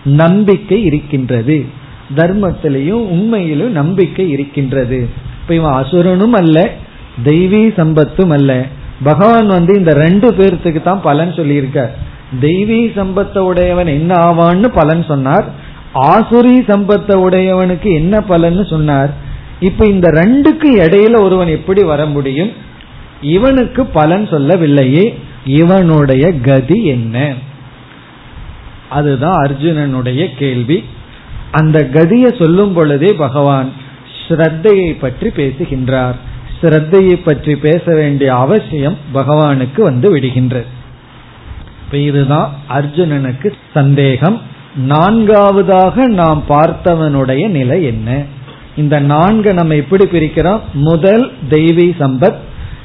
நம்பிக்கை இருக்கின்றது. தர்மத்திலையும் உண்மையிலும் நம்பிக்கை இருக்கின்றது. இப்ப இவன் அசுரனும் அல்ல தெய்வீ சம்பத்தும் அல்ல. பகவான் வந்து இந்த ரெண்டு பேர்த்துக்கு தான் பலன் சொல்லியிருக்கார். தெய்வீ சம்பத்தை உடையவன் என்ன ஆவான்னு பலன் சொன்னார். ஆசுரி சம்பத்தை உடையவனுக்கு என்ன பலன்னு சொன்னார். இப்ப இந்த ரெண்டுக்கு இடையில ஒருவன் எப்படி வர முடியும்? இவனுக்கு பலன் சொல்லவில்லையே இவனுடைய கதி என்ன? அதுதான் அர்ஜுனனுடைய கேள்வி. அந்த கதியை சொல்லும் பொழுதே பகவான் ஸ்ரத்தையை பற்றி பேசுகின்றார். ஸ்ரத்தையை பற்றி பேச வேண்டிய அவசியம் பகவானுக்கு வந்து விடுகின்றது. இதுதான் அர்ஜுனனுக்கு சந்தேகம். நான்காவதாக நாம் பார்த்தவனுடைய நிலை என்ன? இந்த நான்கு நம்ம எப்படி பிரிக்கிறோம்? முதல் தெய்வீ சம்பத்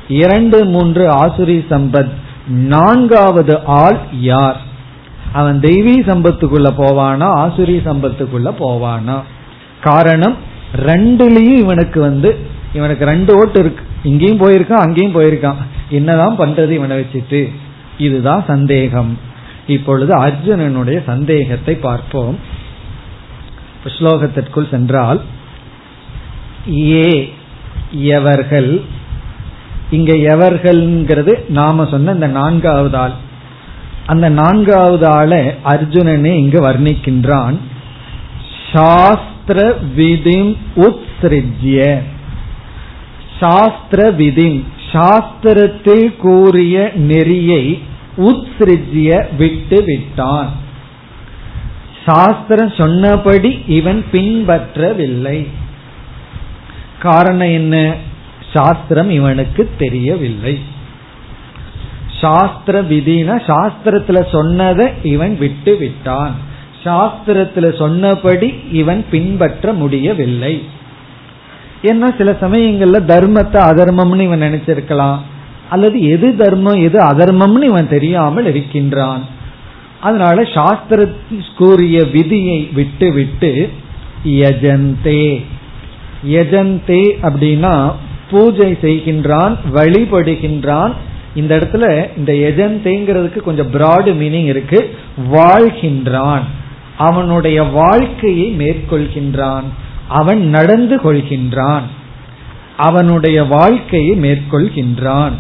இரண்டு மூன்று ஆசுரி சம்பத் நான்காவது ஆள் யார்? அவன் தெய்வீ சம்பத்துக்குள்ள போவானா ஆசுரி சம்பத்துக்குள்ள போவானா? காரணம் ரெண்டுலயும் இவனுக்கு வந்து இவனுக்கு ரெண்டு ஓட்டு இருக்கு. இங்கேயும் போயிருக்கான் அங்கேயும் போயிருக்கான். என்னதான் பண்றது இவனை வச்சுட்டு? இதுதான் சந்தேகம். இப்பொழுது அர்ஜுனனுடைய சந்தேகத்தை பார்ப்போம். ஸ்லோகத்திற்குள் சென்றால் ஏ எவர்கள்? இங்க எவர்கள்ங்கிறது நாம சொன்ன இந்த நான்காவது ஆள். அந்த நான்காவது ஆளை அர்ஜுனனே இங்கு வர்ணிக்கின்றான். சாஸ்திர விதிம் உத்ஸ்ரிஜ்ய. சாஸ்திர விதிம் சாஸ்திரத்தில் கூறிய நெறியை உத்ஸ்ரிஜ்ய விட்டு விட்டான். சாஸ்திரம் சொன்னபடி இவன் பின்பற்றவில்லை. காரணம் என்ன? சாஸ்திரம் இவனுக்கு தெரியவில்லை. சாஸ்திர விதினா சாஸ்திரத்துல சொன்னதை இவன் விட்டு விட்டான். சாஸ்திரத்துல சொன்னபடி இவன் பின்பற்ற முடியவில்லை. ஏன்னா சில சமயங்கள்ல தர்மத்தை அதர்மம்னு இவன் நினைச்சிருக்கலாம். அல்லது எது தர்மம் எது அதர்மம்னு இவன் தெரியாமல் இருக்கின்றான். அதனால சாஸ்திர கூறிய விதியை விட்டு விட்டு யஜந்தே. யஜந்தே அப்படின்னா பூஜை செய்கின்றான் வழிபடுகின்றான். இந்த இடத்துல இந்த எஜந்தேங்கிறதுக்கு கொஞ்சம் பிராடு மீனிங் இருக்கு. வாழ்கின்றான். அவனுடைய வாழ்க்கையை மேற்கொள்கின்றான். அவன் நடந்து கொள்கின்றான். அவனுடைய வாழ்க்கையை மேற்கொள்கின்றான்.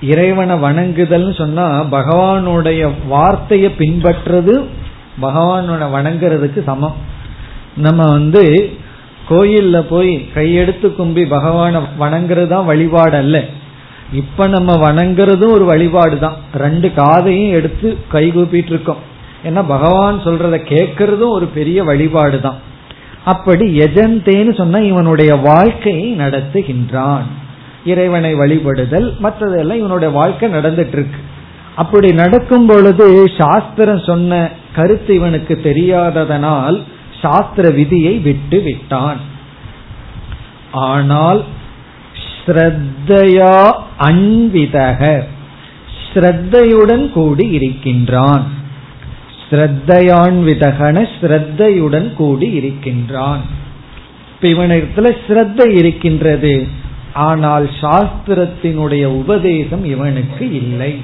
இறைவனை வணங்குதல்னு சொன்னா பகவானுடைய வார்த்தையை பின்பற்றது பகவானோட வணங்குறதுக்கு சமம். நம்ம வந்து கோயில்ல போய் கையெடுத்து கும்பி பகவானை வணங்குறது தான் வழிபாடு அல்ல இப்ப நம்ம வணங்குறதும் ஒரு வழிபாடு தான் ரெண்டு காதையும் எடுத்து கை கூப்பிட்டு இருக்கோம். ஏன்னா பகவான் சொல்றத கேட்கறதும் ஒரு பெரிய வழிபாடு தான் அப்படி எஜந்தேன்னு சொன்னா இவனுடைய வாழ்க்கையை நடத்துகின்றான். இறைவனை வழிபடுதல் மற்றதெல்லாம் இவனுடைய வாழ்க்கை நடந்துட்டு இருக்கு அப்படி நடக்கும் பொழுது சாஸ்திரம் சொன்ன கருத்து இவனுக்கு தெரியாததனால் சாஸ்திர விதியை விட்டு விட்டான். ஆனால் ஸ்ரத்தையா அன்விதக ஸ்ரத்தையுடன் கூடி இருக்கின்றான். ஸ்ரத்தையான்விதகன ஸ்ரத்தையுடன் கூடி இருக்கின்றான். இப்ப இவனிடத்துல ஸ்ரத்தை இருக்கின்றது. ஆனால் சாஸ்திரத்தினுடைய உபதேசம் இவனுக்கு இல்லை.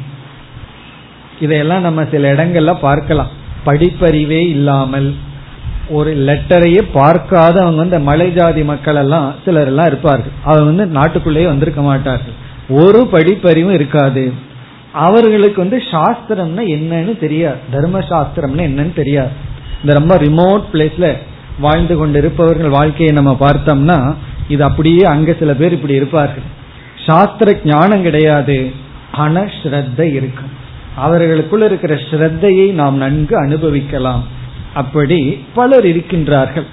இதையெல்லாம் நம்ம சில இடங்கள்ல பார்க்கலாம். படிப்பறிவே இல்லாமல் ஒரு லெட்டரையே பார்க்காத அவங்க வந்து மலை ஜாதி மக்கள் எல்லாம் சிலர் எல்லாம் இருப்பார்கள். அவங்க வந்து நாட்டுக்குள்ளேயே வந்திருக்க மாட்டார்கள். ஒரு படிப்பறிவும் இருக்காது. அவர்களுக்கு வந்து சாஸ்திரம்னா என்னன்னு தெரியாது. தர்ம சாஸ்திரம்னா என்னன்னு தெரியாது. இந்த ரொம்ப ரிமோட் பிளேஸ்ல வாழ்ந்து கொண்டு இருப்பவர்கள் வாழ்க்கையை நம்ம பார்த்தோம்னா இது அப்படியே அங்க சில பேர் இப்படி இருப்பார்கள். சாஸ்திர ஞானம் கிடையாது. ஆன ஸ்ரத்த இருக்கும் அவர்களுக்குள்ள இருக்கிற ஸ்ரத்தையை நாம் நன்கு அனுபவிக்கலாம். அப்படி பலர் இருக்கின்றார்கள்.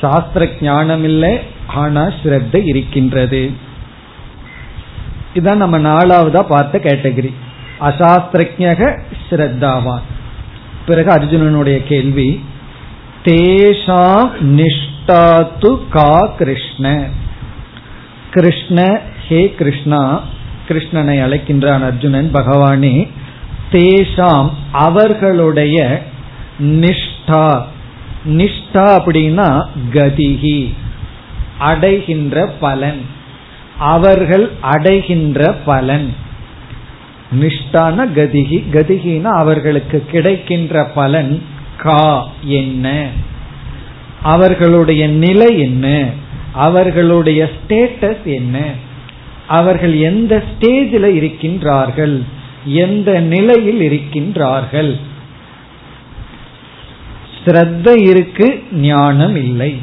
சாஸ்திர ஞானம் இல்லை ஆனா ஸ்ரத்த இருக்கின்றது. இதான் நம்ம நாலாவதா பார்த்த கேட்டகரி. அசாஸ்திரஜக ஸ்ரத்தாவான் பிறகு அர்ஜுனனுடைய கேள்வி தேஷாம் நிஷ்டாத்து கா கிருஷ்ண? கிருஷ்ண ஹே கிருஷ்ணா கிருஷ்ணனை அழைக்கின்றான் அர்ஜுனன் பகவானே தேஷாம் அவர்களுடைய நிஷ்டா. நிஷ்டா அப்படின்னா கதிகி அடைகின்ற பலன். அவர்கள் அடைகின்ற பலன். நிஷ்டான கதிகி கதிகின அவர்களுக்கு கிடைக்கின்ற பலன் கா என்ன? அவர்களுடைய நிலை என்ன? அவர்களுடைய ஸ்டேட்டஸ் என்ன? அவர்கள் எந்த ஸ்டேஜில் இருக்கின்றார்கள்? எந்த நிலையில் இருக்கின்றார்கள்? ஸ்ரத்த இருக்கு ஞானம் இல்லை.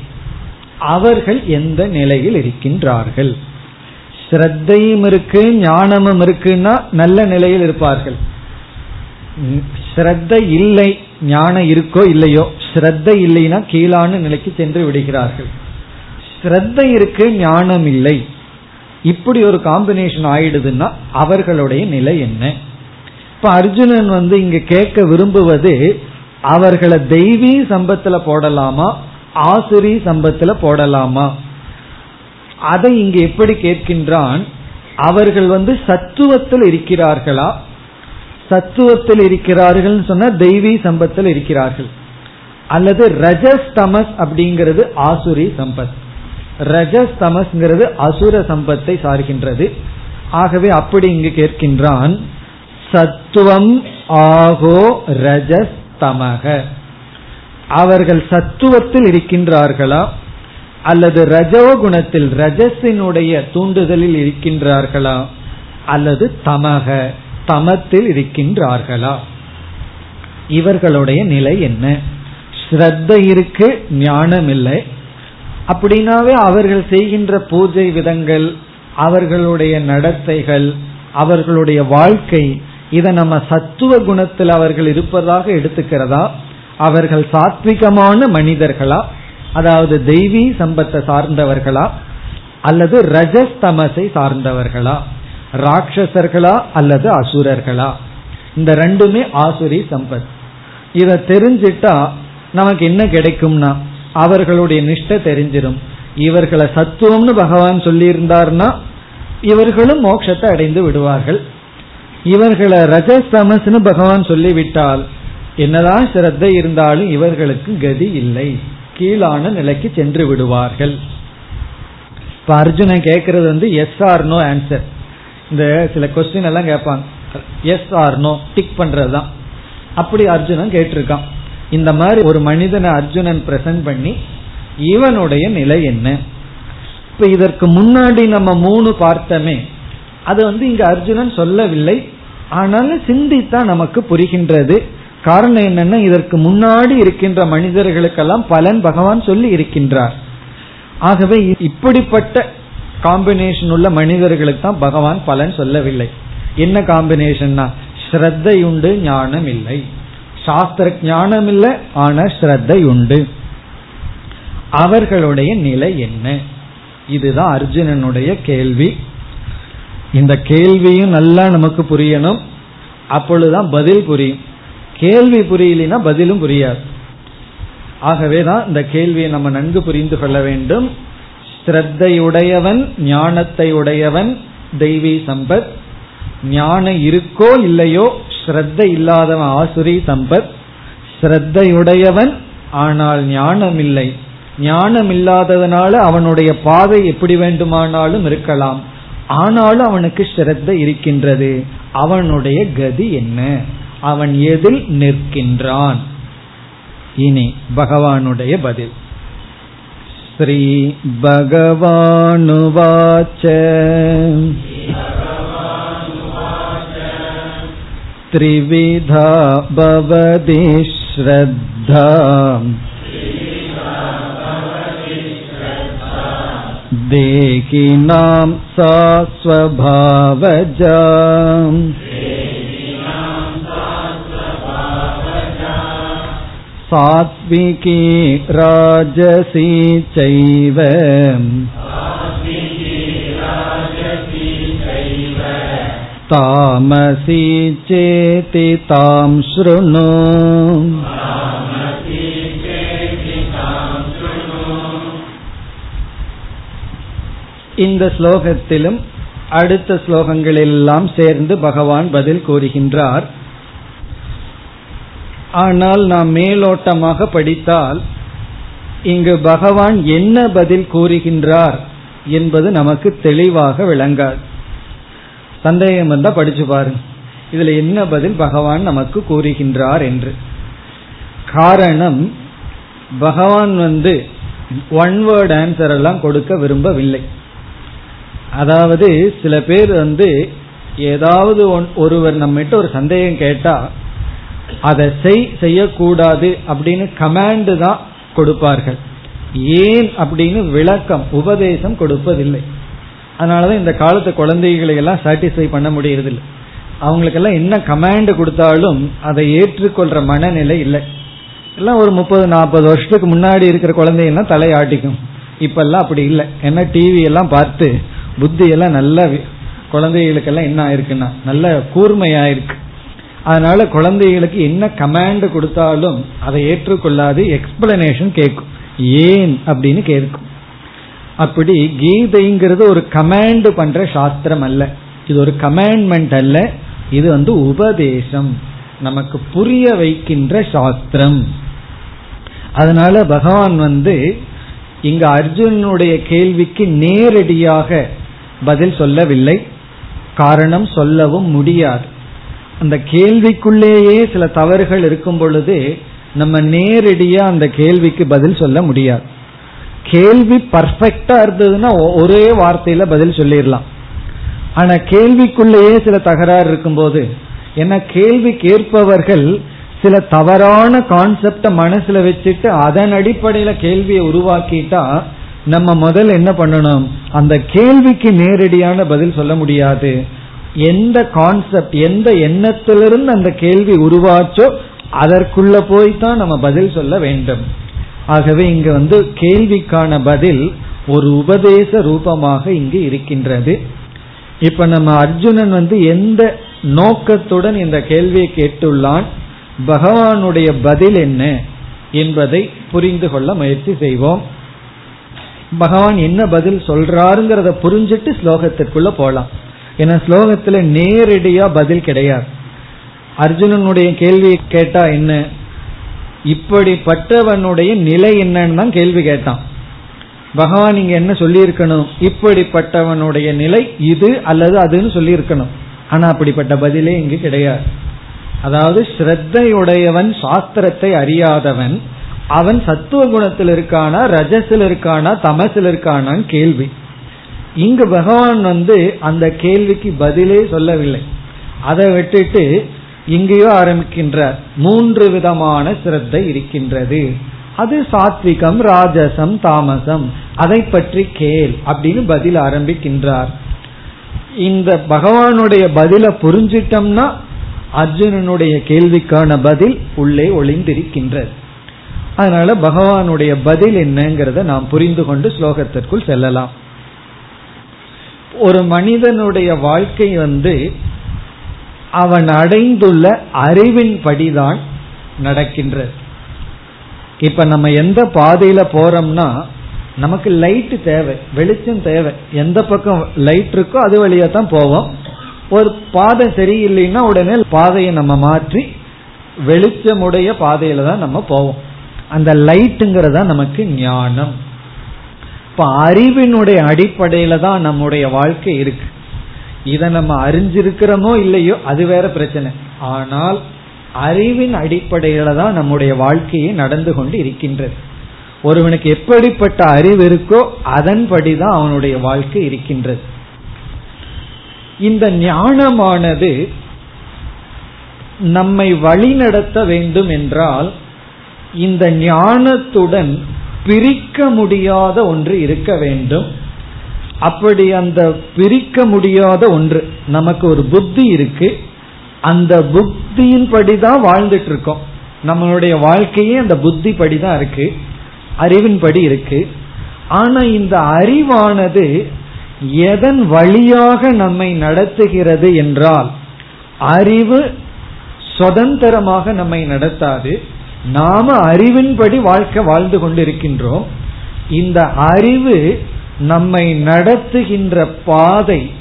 அவர்கள் எந்த நிலையில் இருக்கின்றார்கள்? ஸ்ரத்தையும் இருக்கு ஞானமும் இருக்குன்னா நல்ல நிலையில் இருப்பார்கள். ஸ்ரத்த இல்லை ஞானம் இருக்கோ இல்லையோ ஸ்ரத்த இல்லைன்னா கீழான நிலைக்கு சென்று விடுகிறார்கள். ஸ்ரத்த இருக்கு ஞானம் இல்லை. இப்படி ஒரு காம்பினேஷன் ஆயிடுதுன்னா அவர்களுடைய நிலை என்ன? இப்ப அர்ஜுனன் வந்து இங்க கேட்க விரும்புவது அவர்களை தெய்வீ சம்பத்துல போடலாமா ஆசிரி சம்பத்துல போடலாமா? அதை இங்கு எப்படி கேட்கின்றான்? அவர்கள் வந்து சத்துவத்தில் இருக்கிறார்களா? சத்துவத்தில் இருக்கிறார்கள் சொன்னா தெய்வீ சம்பத்தில் இருக்கிறார்கள். அல்லது ரஜஸ் தமஸ் அப்படிங்கிறது ஆசுரி சம்பத். ரஜஸ் தமஸ்ங்கிறது அசுர சம்பத்தை சார்கின்றது. ஆகவே அப்படி இங்கு கேட்கின்றான் சத்துவம் ஆகோ ரஜஸ் தமக அவர்கள் சத்துவத்தில் இருக்கின்றார்களா? அல்லது ரஜோகுணத்தில் ரஜஸினுடைய தூண்டுதலில் இருக்கின்றார்களா? அல்லது தமக தமத்தில் இருக்கின்றார்களா? இவர்களுடைய நிலை என்ன? ஸ்ரத்த இருக்கு ஞானம் இல்லை. அப்படின்னாவே அவர்கள் செய்கின்ற பூஜை விதங்கள் அவர்களுடைய நடத்தைகள் அவர்களுடைய வாழ்க்கை இதை நம்ம சத்துவ குணத்தில் அவர்கள் இருப்பதாக எடுத்துக்கிறதா? அவர்கள் சாத்விகமான மனிதர்களா? அதாவது தெய்வீ சம்பத்தை சார்ந்தவர்களா அல்லது ரஜஸ் தமசை சார்ந்தவர்களா? ராட்சசர்களா அல்லது அசுரர்களா? இந்த ரெண்டுமே ஆசுரி சம்பத். இதை தெரிஞ்சிட்டா நமக்கு என்ன கிடைக்கும்னா அவர்களுடைய நிஷ்ட தெரிஞ்சிடும் இவர்களை சத்துவம்னு பகவான் சொல்லியிருந்தார்னா இவர்களும் மோட்சத்தை அடைந்து விடுவார்கள். இவர்களை ரஜஸ்தமஸ்னு பகவான் சொல்லிவிட்டால் என்னதான் சிரத்தை இருந்தாலும் இவர்களுக்கு கதி இல்லை. கீழான நிலைக்கு சென்று விடுவார்கள். இப்ப அர்ஜுனன் கேட்கறது வந்து எஸ் ஆர் நோ ஆன்சர் இந்த சில கொஸ்டின் எல்லாம் கேட்பாங்க. எஸ் ஆர் நோ டிக் பண்றதுதான். அப்படி அர்ஜுனன் கேட்டிருக்கான். இந்த மாதிரி ஒரு மனிதனை அர்ஜுனன் பிரசன்ட் பண்ணி இவனுடைய நிலை என்ன? இப்ப இதற்கு முன்னாடி நம்ம மூணு பார்த்தமே அது வந்து இங்க அர்ஜுனன் சொல்லவில்லை. ஆனாலும் சிந்தித்தா நமக்கு புரிகின்றது. காரணம் என்னன்னா இதற்கு முன்னாடி இருக்கின்ற மனிதர்களுக்கெல்லாம் பலன் பகவான் சொல்லி இருக்கின்றார். ஆகவே இப்படிப்பட்ட காம்பினேஷன் உள்ள மனிதர்களுக்கு தான் பகவான் பலன் சொல்லவில்லை. என்ன காம்பினேஷன்னா ஸ்ரத்தை உண்டு ஞானம் இல்லை சாஸ்திர ஞானம் இல்லை ஆன ஸ்ரத்தை உண்டு அவர்களுடைய நிலை என்ன? இதுதான் அர்ஜுனனுடைய கேள்வி. இந்த கேள்வியும் நல்லா நமக்கு புரியணும். அப்பொழுதுதான் பதில் புரியும். கேள்வி புரியலனா பதிலும் புரியாது. ஆகவேதான் இந்த கேள்வியை நம்ம நன்கு புரிந்து கொள்ள வேண்டும். ஸ்ரத்தையுடையவன் ஞானத்தை உடையவன் தெய்வீ சம்பத். ஞானம் இருக்கோ இல்லையோ ஸ்ரத்த இல்லாதவன் ஆசுரி சம்பத். ஸ்ரத்தையுடையவன் ஆனால் ஞானம் இல்லை. ஞானம் இல்லாததுனால அவனுடைய பாதை எப்படி வேண்டுமானாலும் இருக்கலாம். ஆனாலும் அவனுக்கு ஸ்ரத்த இருக்கின்றது. அவனுடைய கதி என்ன? அவன் எதில் நிற்கின்றான் இனி பகவானுடைய பதில் ஸ்ரீ பகவானுவாச்ச त्रिविधा भवति श्रद्धा देहिनां सा स्वभावजा सात्विकी राजसी चैव तामसी चेति तां शृणु இந்த ஸ்லோகத்திலும் அடுத்த ஸ்லோகங்களெல்லாம் சேர்ந்து பகவான் பதில் கூறுகின்றார் ஆனால் நாம் மேலோட்டமாக படித்தால் இங்கு பகவான் என்ன பதில் கூறுகின்றார் என்பது நமக்கு தெளிவாக விளங்காது. சந்தேகம் வந்தா படிச்சு பாருங்க. இதுல என்ன பதில் பகவான் நமக்கு கூறுகின்றார் என்று. காரணம் பகவான் வந்து ஒன் வேர்ட் ஆன்சர் எல்லாம் கொடுக்க விரும்பவில்லை. அதாவது சில பேர் வந்து ஏதாவது ஒருவர் நம்மகிட்ட ஒரு சந்தேகம் கேட்டா அதை செய் செய்யக்கூடாது அப்படின்னு கமாண்டு தான் கொடுப்பார்கள். ஏன் அப்படின்னு விளக்கம் உபதேசம் கொடுப்பதில்லை. அதனாலதான் இந்த காலத்து குழந்தைகளை எல்லாம் சாட்டிஸ்ஃபை பண்ண முடியறதில்லை. அவங்களுக்கெல்லாம் என்ன கமாண்ட் கொடுத்தாலும் அதை ஏற்றுக்கொள்ற மனநிலை இல்லை. எல்லாம் ஒரு முப்பது நாற்பது வருஷத்துக்கு முன்னாடி இருக்கிற குழந்தைகள்லாம் தலையாட்டிக்கும். இப்பெல்லாம் அப்படி இல்லை. ஏன்னா டிவி எல்லாம் பார்த்து புத்தி எல்லாம் நல்ல குழந்தைகளுக்கெல்லாம் என்ன ஆயிருக்குன்னா நல்ல கூர்மையாயிருக்கு. அதனால குழந்தைகளுக்கு என்ன கமாண்ட் கொடுத்தாலும் அதை ஏற்றுக்கொள்ளாது எக்ஸ்பிளனேஷன் கேட்கும். ஏன் அப்படின்னு கேட்கும். அப்படி கீதைங்கிறது ஒரு கமாண்ட் பண்ற சாஸ்திரம் அல்ல. இது ஒரு கமாண்ட்மெண்ட் அல்ல. இது வந்து உபதேசம். நமக்கு புரிய வைக்கின்ற சாஸ்திரம். அதனால பகவான் வந்து இங்க அர்ஜுனுடைய கேள்விக்கு நேரடியாக பதில் சொல்லவில்லை. காரணம் சொல்லவும் முடியாது. அந்த கேள்விக்குள்ளேயே சில தவறுகள் இருக்கும் பொழுது நம்ம நேரடியா அந்த கேள்விக்கு பதில் சொல்ல முடியாது. கேள்வி பர்ஃபெக்டா இருந்ததுன்னா ஒரே வார்த்தையில பதில் சொல்லிடலாம் ஆனா கேள்விக்குள்ளேயே சில தகராறு இருக்கும்போது ஏன்னா கேள்வி கேட்பவர்கள் சில தவறான கான்செப்ட மனசுல வச்சுட்டு அதன் அடிப்படையில கேள்வியை உருவாக்கிட்டா நம்ம முதல்ல என்ன பண்ணணும்? அந்த கேள்விக்கு நேரடியான பதில் சொல்ல முடியாது. எந்த கான்செப்ட் எந்த எண்ணத்திலிருந்து அந்த கேள்வி உருவாச்சோ அதற்குள்ள போய்தான் நம்ம பதில் சொல்ல வேண்டும். ஆகவே இங்க வந்து கேள்விக்கான பதில் ஒரு உபதேச ரூபமாக இங்கு இருக்கின்றது. இப்ப நம்ம அர்ஜுனன் வந்து எந்த நோக்கத்துடன் இந்த கேள்வியை கேட்டுள்ளான் பகவானுடைய பதில் என்ன என்பதை புரிந்து கொள்ள முயற்சி செய்வோம். பகவான் என்ன பதில் சொல்றாருங்கிறத புரிஞ்சிட்டு ஸ்லோகத்திற்குள்ள போலாம். ஏன்னா ஸ்லோகத்துல நேரடியா பதில் கிடையாது. அர்ஜுனனுடைய கேள்வி கேட்டா என்ன? இப்படிப்பட்டவனுடைய நிலை என்னன்னு தான் கேள்வி கேட்டான். பகவான் இங்க என்ன சொல்லியிருக்கணும்? இப்படிப்பட்டவனுடைய நிலை இது அல்லது அதுன்னு சொல்லியிருக்கணும். ஆனா அப்படிப்பட்ட பதிலே இங்கு கிடையாது. அதாவது ஸ்ரத்தையுடையவன் சாஸ்திரத்தை அறியாதவன் அவன் சத்துவ குணத்தில் இருக்கானா ரஜஸில் இருக்கானா தமசில் இருக்கானான்னு கேள்வி. இங்கு பகவான் வந்து அந்த கேள்விக்கு பதிலே சொல்லவில்லை. அதை விட்டுட்டு இங்கேயோ ஆரம்பிக்கின்றார். மூன்று விதமான சிரத்தை இருக்கின்றது. அது சாத்விகம் ராஜசம் தாமசம். அதை பற்றி கேள் அப்படின்னு பதில் ஆரம்பிக்கின்றார். இந்த பகவானுடைய பதில புரிஞ்சிட்டம்னா அர்ஜுனனுடைய கேள்விக்கான பதில் உள்ளே ஒளிந்திருக்கின்றது. அதனால பகவானுடைய பதில் என்னங்கிறத நாம் புரிந்து கொண்டு ஸ்லோகத்திற்குள் செல்லலாம். ஒரு மனிதனுடைய வாழ்க்கை வந்து அவன் அடைந்துள்ள அறிவின் படிதான் நடக்கின்றது. இப்ப நம்ம எந்த பாதையில போறோம்னா நமக்கு லைட் தேவை வெளிச்சம் தேவை. எந்த பக்கம் லைட் இருக்கோ அது வழியா தான் போவோம். ஒரு பாதை சரியில்லைன்னா உடனே பாதையை நம்ம மாற்றி வெளிச்சமுடைய பாதையில தான் நம்ம போவோம். அந்த லைட்டுங்கிறதா நமக்கு ஞானம். இப்ப அறிவினுடைய அடிப்படையில தான் நம்முடைய வாழ்க்கை இருக்கு. இதை நம்ம அறிஞ்சிருக்கிறோமோ இல்லையோ அது வேற பிரச்சனை. ஆனால் அறிவின் அடிப்படையில தான் நம்முடைய வாழ்க்கையை நடந்து கொண்டு இருக்கின்றது. ஒருவனுக்கு எப்படிப்பட்ட அறிவு இருக்கோ அதன்படிதான் அவனுடைய வாழ்க்கை இருக்கின்றது. இந்த ஞானமானது நம்மை வழிநடத்த வேண்டும் என்றால் இந்த ஞானத்துடன் பிரிக்க முடியாத ஒன்று இருக்க வேண்டும். அப்படி அந்த பிரிக்க முடியாத ஒன்று நமக்கு ஒரு புத்தி இருக்கு. அந்த புத்தியின் படிதான் வாழ்ந்துட்டு இருக்கோம் நம்மளுடைய வாழ்க்கையே அந்த புத்தி படிதான் இருக்கு. அறிவின் படி இருக்கு. ஆனா இந்த அறிவானது எதன் வழியாக நம்மை நடத்துகிறது என்றால் அறிவு சுதந்திரமாக நம்மை நடத்தாது. நாம அறிவின்படி வாழ்க்கை வாழ்ந்து கொண்டிருக்கின்றோம். இந்த அறிவு நம்மை நடத்துகின்ற பாதை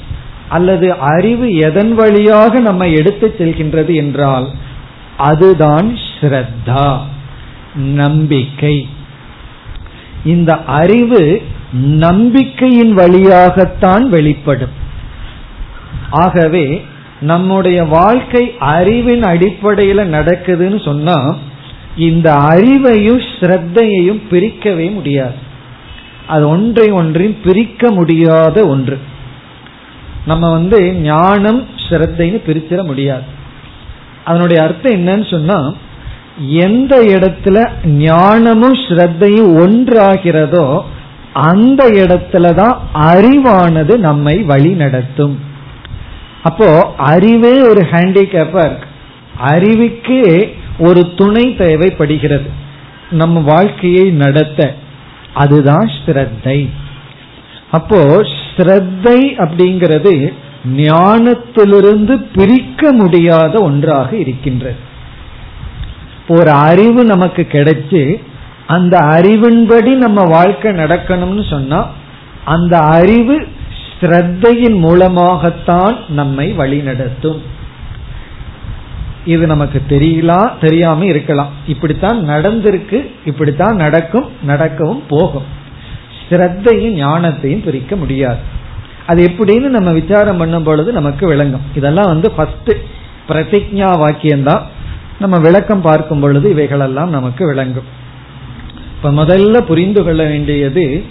அல்லது அறிவு எதன் வழியாக நம்மை எடுத்து செல்கின்றது என்றால் அதுதான் ஸ்ரத்தா நம்பிக்கை. இந்த அறிவு நம்பிக்கையின் வழியாகத்தான் வெளிப்படும். ஆகவே நம்முடைய வாழ்க்கை அறிவின் அடிப்படையில நடக்குதுன்னு சொன்னா இந்த அறிவையும் ஸ்ரத்தையையும் பிரிக்கவே முடியாது. அது ஒன்றை ஒன்றையும் பிரிக்க முடியாத ஒன்று. நம்ம வந்து ஞானம் ஸ்ரத்தைன்னு பிரிச்சிட முடியாது. அதனுடைய அர்த்தம் என்னன்னு சொன்னா எந்த இடத்துல ஞானமும் ஸ்ரத்தையும் ஒன்றாகிறதோ அந்த இடத்துலதான் அறிவானது நம்மை வழி நடத்தும். அப்போ அறிவே ஒரு ஹேண்டிகேப்பா இருக்கு. அறிவுக்கே ஒரு துணை தேவைப்படுகிறது. நம்ம வாழ்க்கையை நடத்த. அதுதான் ஸ்ரத்தை. அப்போ ஸ்ரத்தை அப்படிங்கிறது ஞானத்திலிருந்து பிரிக்க முடியாத ஒன்றாக இருக்கின்றது. ஒரு அறிவு நமக்கு கிடைச்சு அந்த அறிவின்படி நம்ம வாழ்க்கை நடக்கணும்னு சொன்னா அந்த அறிவு ஸ்ரத்தையின் மூலமாகத்தான் நம்மை வழிநடத்தும். இது நமக்கு தெரியலா தெரியாம இருக்கலாம். இப்படித்தான் நடந்திருக்கு இப்படித்தான் நடக்கும் நடக்கவும் போகும். ஸ்ரத்தையும் ஞானத்தையும் பிரிக்க முடியாது. அது எப்படின்னு நம்ம விசாரம் பண்ணும் பொழுது நமக்கு விளங்கும். இதெல்லாம் வந்து ஃபர்ஸ்ட் பிரதிஜா வாக்கியம்தான். நம்ம விளக்கம் பார்க்கும் பொழுது இவைகளெல்லாம் நமக்கு விளங்கும். இப்ப முதல்ல புரிந்து கொள்ள வேண்டியது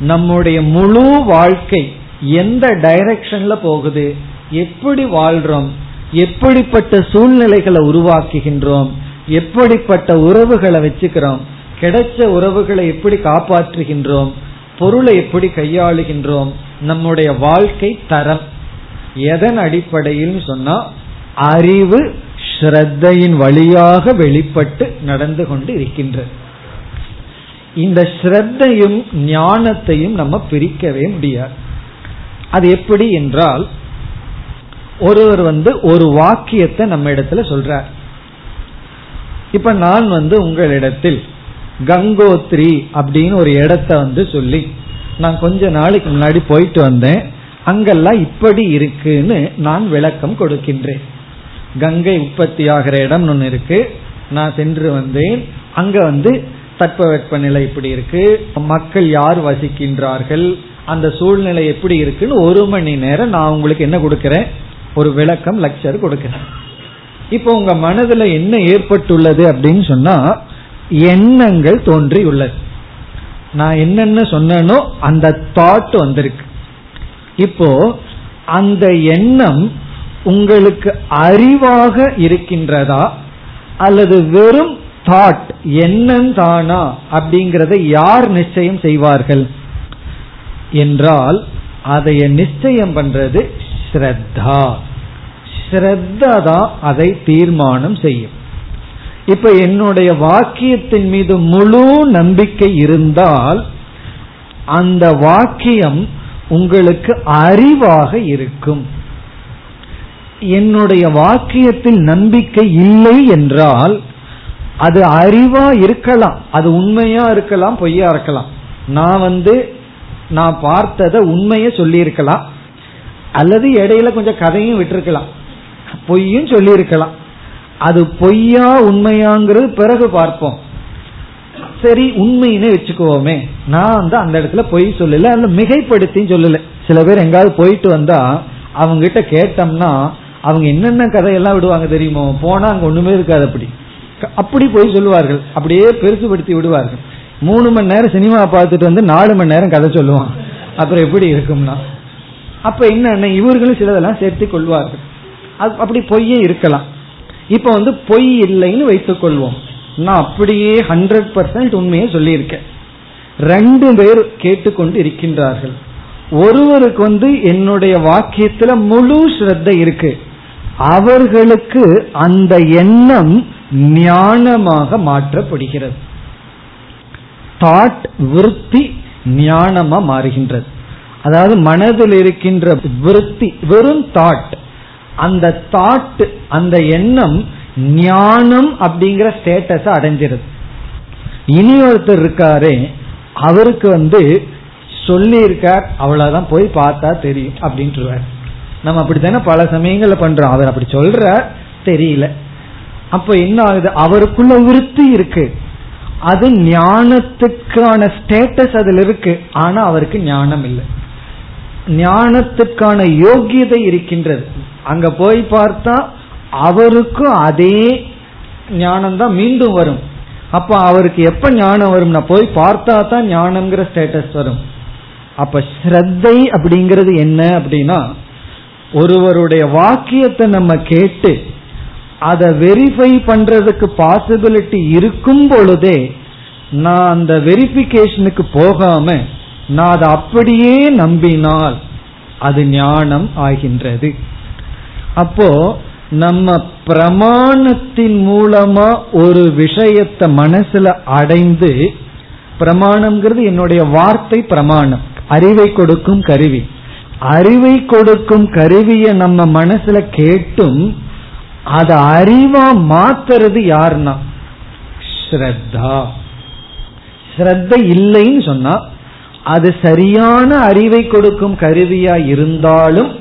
நம்முடைய முழு வாழ்க்கை எந்த டைரக்ஷன்ல போகுது? எப்படி வாழ்றோம்? எப்படிப்பட்ட சூழ்நிலைகளை உருவாக்குகின்றோம்? எப்படிப்பட்ட உறவுகளை வச்சுக்கிறோம்? கிடைச்ச உறவுகளை எப்படி காப்பாற்றுகின்றோம்? பொருளை எப்படி கையாளுகின்றோம்? நம்முடைய வாழ்க்கை தரம். எதன் அடிப்படையில் சொன்னா அறிவு ஸ்ரத்தையின் வழியாக வெளிப்பட்டு நடந்து கொண்டு இருக்கின்றது. இந்த ஸ்ரத்தையும் ஞானத்தையும் நம்ம பிரிக்கவே முடியாது. அது எப்படி என்றால் ஒருவர் வந்து ஒரு வாக்கியத்தை நம்ம இடத்துல சொல்றார். இப்ப நான் வந்து உங்களிடத்தில் கங்கோத்ரி அப்படின்னு ஒரு இடத்த வந்து சொல்லி நான் கொஞ்ச நாளைக்கு முன்னாடி போயிட்டு வந்தேன். அங்கெல்லாம் இப்படி இருக்குன்னு நான் விளக்கம் கொடுக்கின்றேன். கங்கை உற்பத்தி ஆகிற இடம் ஒன்று இருக்கு. நான் சென்று வந்தேன். அங்க வந்து தட்பவெப்ப நிலை இப்படி இருக்கு. மக்கள் யார் வசிக்கின்றார்கள்? அந்த சூழ்நிலை எப்படி இருக்குன்னு ஒரு மணி நேரம் நான் உங்களுக்கு என்ன கொடுக்கறேன்? ஒரு விளக்கம் லெக்சர் கொடுக்கிறார். இப்போ உங்க மனதுல என்ன ஏற்பட்டுள்ளது அப்படின்னு சொன்னா எண்ணங்கள் தோன்றியுள்ளது. நான் என்னென்ன சொன்னனோ அந்த தாட் வந்திருக்கு. இப்போ அந்த எண்ணம் உங்களுக்கு அறிவாக இருக்கின்றதா அல்லது வெறும் தாட் எண்ணம் தானா அப்படிங்கறத யார் நிச்சயம் செய்வார்கள்? என்றால் அதைய நிச்சயம் பண்றது ஸ்ரத்தா. ஸ்ரத்தா தான் அதை தீர்மானம் செய்யும். இப்ப என்னுடைய வாக்கியத்தின் மீது முழு நம்பிக்கை இருந்தால் அந்த வாக்கியம் உங்களுக்கு அறிவாக இருக்கும். என்னுடைய வாக்கியத்தில் நம்பிக்கை இல்லை என்றால் அது அறிவா இருக்கலாம். அது உண்மையா இருக்கலாம் பொய்யா இருக்கலாம். நான் வந்து நான் பார்த்ததை உண்மைய சொல்லியிருக்கலாம். அல்லது இடையில கொஞ்சம் கதையும் விட்டுருக்கலாம். பொய்யும் சொல்லியிருக்கலாம். அது பொய்யா உண்மையாங்கிறது பிறகு பார்ப்போம். சரி உண்மைன்னு வச்சுக்குவோமே. நான் வந்து அந்த இடத்துல பொய் சொல்லல அந்த மிகைப்படுத்தி சொல்லல. சில பேர் எங்காவது போயிட்டு வந்தா அவங்க கிட்ட கேட்டோம்னா அவங்க என்னென்ன கதையெல்லாம் விடுவாங்க தெரியுமோ போனா அங்க ஒண்ணுமே இருக்காது அப்படி. அப்படி போய் சொல்லுவார்கள். அப்படியே பெருசுபடுத்தி விடுவார்கள். மூணு மணி நேரம் சினிமா பார்த்துட்டு வந்து நாலு மணி நேரம் கதை சொல்லுவான். அப்புறம் எப்படி இருக்கும்னா அப்ப என்ன இவர்களும் சிலதெல்லாம் சேர்த்து கொள்வார்கள். அப்படி பொய்யே இருக்கலாம். இப்ப வந்து பொய் இல்லைன்னு வைத்துக் கொள்வோம். நான் அப்படியே ஹண்ட்ரட் பர்சன்ட் உண்மையை சொல்லியிருக்கேன். ரெண்டு பேர் கேட்டுக்கொண்டு இருக்கின்றார்கள். ஒருவருக்கு வந்து என்னுடைய வாக்கியத்துல முழு ஸ்ரத்த இருக்கு. அவர்களுக்கு அந்த எண்ணம் ஞானமாக மாற்றப்படுகிறது. தாட் விருத்தி ஞானமா மாறுகின்றது. அதாவது மனதில் இருக்கின்ற விருத்தி வெறும் தாட் அந்த தாட் அந்த எண்ணம் ஞானம் அப்படிங்கிற ஸ்டேட்டஸ அடைஞ்சிருது. இனி ஒருத்தர் இருக்காரு அவருக்கு வந்து சொல்லி இருக்கார் அவ்வளவுதான் போய் பார்த்தா தெரியும் அப்படின்ட்டுருவார். நம்ம அப்படித்தானே பல சமயங்கள்ல பண்றோம் அவர் அப்படி சொல்ற தெரியல. அப்ப என்ன ஆகுது? அவருக்குள்ள விருத்தி இருக்கு. அது ஞானத்துக்கான ஸ்டேட்டஸ் அதுல இருக்கு. ஆனா அவருக்கு ஞானம் இல்லை. ஞானத்துக்கான யோகியதை இருக்கின்றது. அங்க போய் பார்த்தா அவருக்கும் அதே ஞானம் தான் மீண்டும் வரும். அப்ப அவருக்கு எப்ப ஞானம் வரும்னா போய் பார்த்தா தான் ஞானம்ங்கிற ஸ்டேட்டஸ் வரும். அப்ப ஸ்ரத்தை அப்படிங்கிறது என்ன அப்படின்னா ஒருவருடைய வாக்கியத்தை நம்ம கேட்டு அதை வெரிஃபை பண்றதுக்கு பாசிபிலிட்டி இருக்கும் பொழுதே நான் அந்த வெரிஃபிகேஷனுக்கு போகாம நான் அதை அப்படியே நம்பினால் அது ஞானம் ஆகின்றது. அப்போ நம்ம பிரமாணத்தின் மூலமா ஒரு விஷயத்தை மனசுல அடைந்து பிரமாணம்ங்கிறது என்னுடைய வார்த்தை பிரமாணம். அறிவை கொடுக்கும் கருவி. அறிவை கொடுக்கும் கருவியை நம்ம மனசுல கேட்டும் அதை அறிவா மாத்துறது யாருன்னா? ஸ்ரத்தா. ஸ்ரத்த இல்லைன்னு சொன்னா அது சரியான அறிவை கொடுக்கும் கருவியா இருந்தாலும்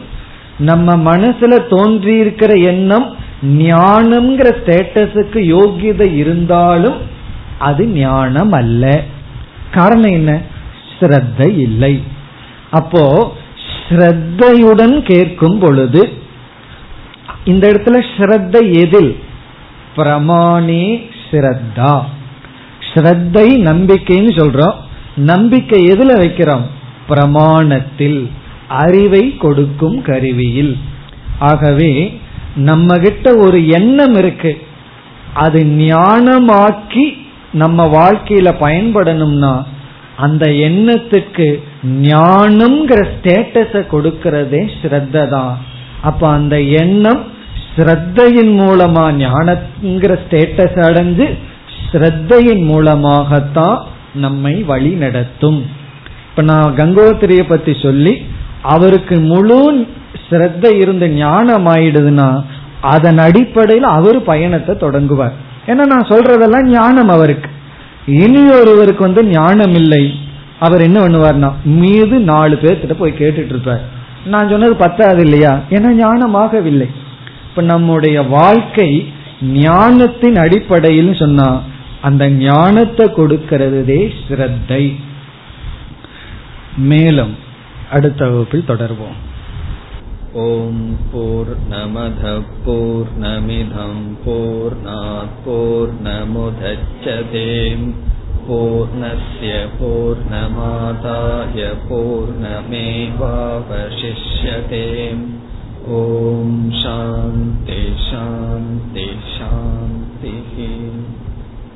நம்ம மனசுல தோன்றி இருக்கிற எண்ணம் ஞானம்ங்கிற ஸ்டேட்டஸுக்கு யோகியதை இருந்தாலும் அது ஞானம் அல்ல. காரணம் என்ன? ஸ்ரத்த இல்லை. அப்போ ஸ்ரத்தையுடன் கேட்கும் பொழுது இந்த இடத்துல ஸ்ரத்த எதில்? பிரமாணே ஸ்ரத்தா. ஸ்ரத்தை நம்பிக்கைன்னு சொல்றோம். நம்பிக்கை எதுல வைக்கிறோம்? பிரமாணத்தில் அறிவை கொடுக்கும் கருவியில். ஆகவே நம்ம கிட்ட ஒரு எண்ணம் இருக்கு. அது ஞானமாக்கி நம்ம வாழ்க்கையில பயன்படணும்னா அந்த எண்ணத்துக்கு ஞானம்ங்கிற ஸ்டேட்டஸ கொடுக்கறதே ஸ்ரத்த தான். அப்ப அந்த எண்ணம் ஸ்ரத்தையின் மூலமா ஞானங்கிற ஸ்டேட்டஸ் அடைஞ்சு ஸ்ரத்தையின் மூலமாகத்தான் நம்மை வழி நடத்தும். இப்ப நான் கங்கோத்திரிய பத்தி சொல்லி அவருக்கு முழு சிரத்த இருந்து ஞானம் ஆயிடுதுன்னா அதன் அடிப்படையில் அவர் பயணத்தை தொடங்குவார். ஏன்னா நான் சொல்றதெல்லாம் ஞானம் அவருக்கு. இனி ஒருவருக்கு வந்து ஞானம் இல்லை. அவர் என்ன பண்ணுவார்னா மீது நாலு பேர்த்திட்ட போய் கேட்டுட்டு இருப்பார் நான் சொன்னது பத்தாது இல்லையா? ஏன்னா ஞானமாகவில்லை. இப்ப நம்முடைய வாழ்க்கை ஞானத்தின் அடிப்படையில் சொன்னா அந்த ஞானத்தை கொடுக்கிறதே ஸ்ரத்தை. மேலும் அடுத்த வகுப்பில் தொடர்வோம். ஓம் போர் நமத போர் நமிதம் போர் போர் நமுதச்சதேம் பூர்ணய பூர்ணமாதாய பூர்ணமேவாவசிஷ்யதேம். ஓம் சாந்தி சாந்தி சாந்தி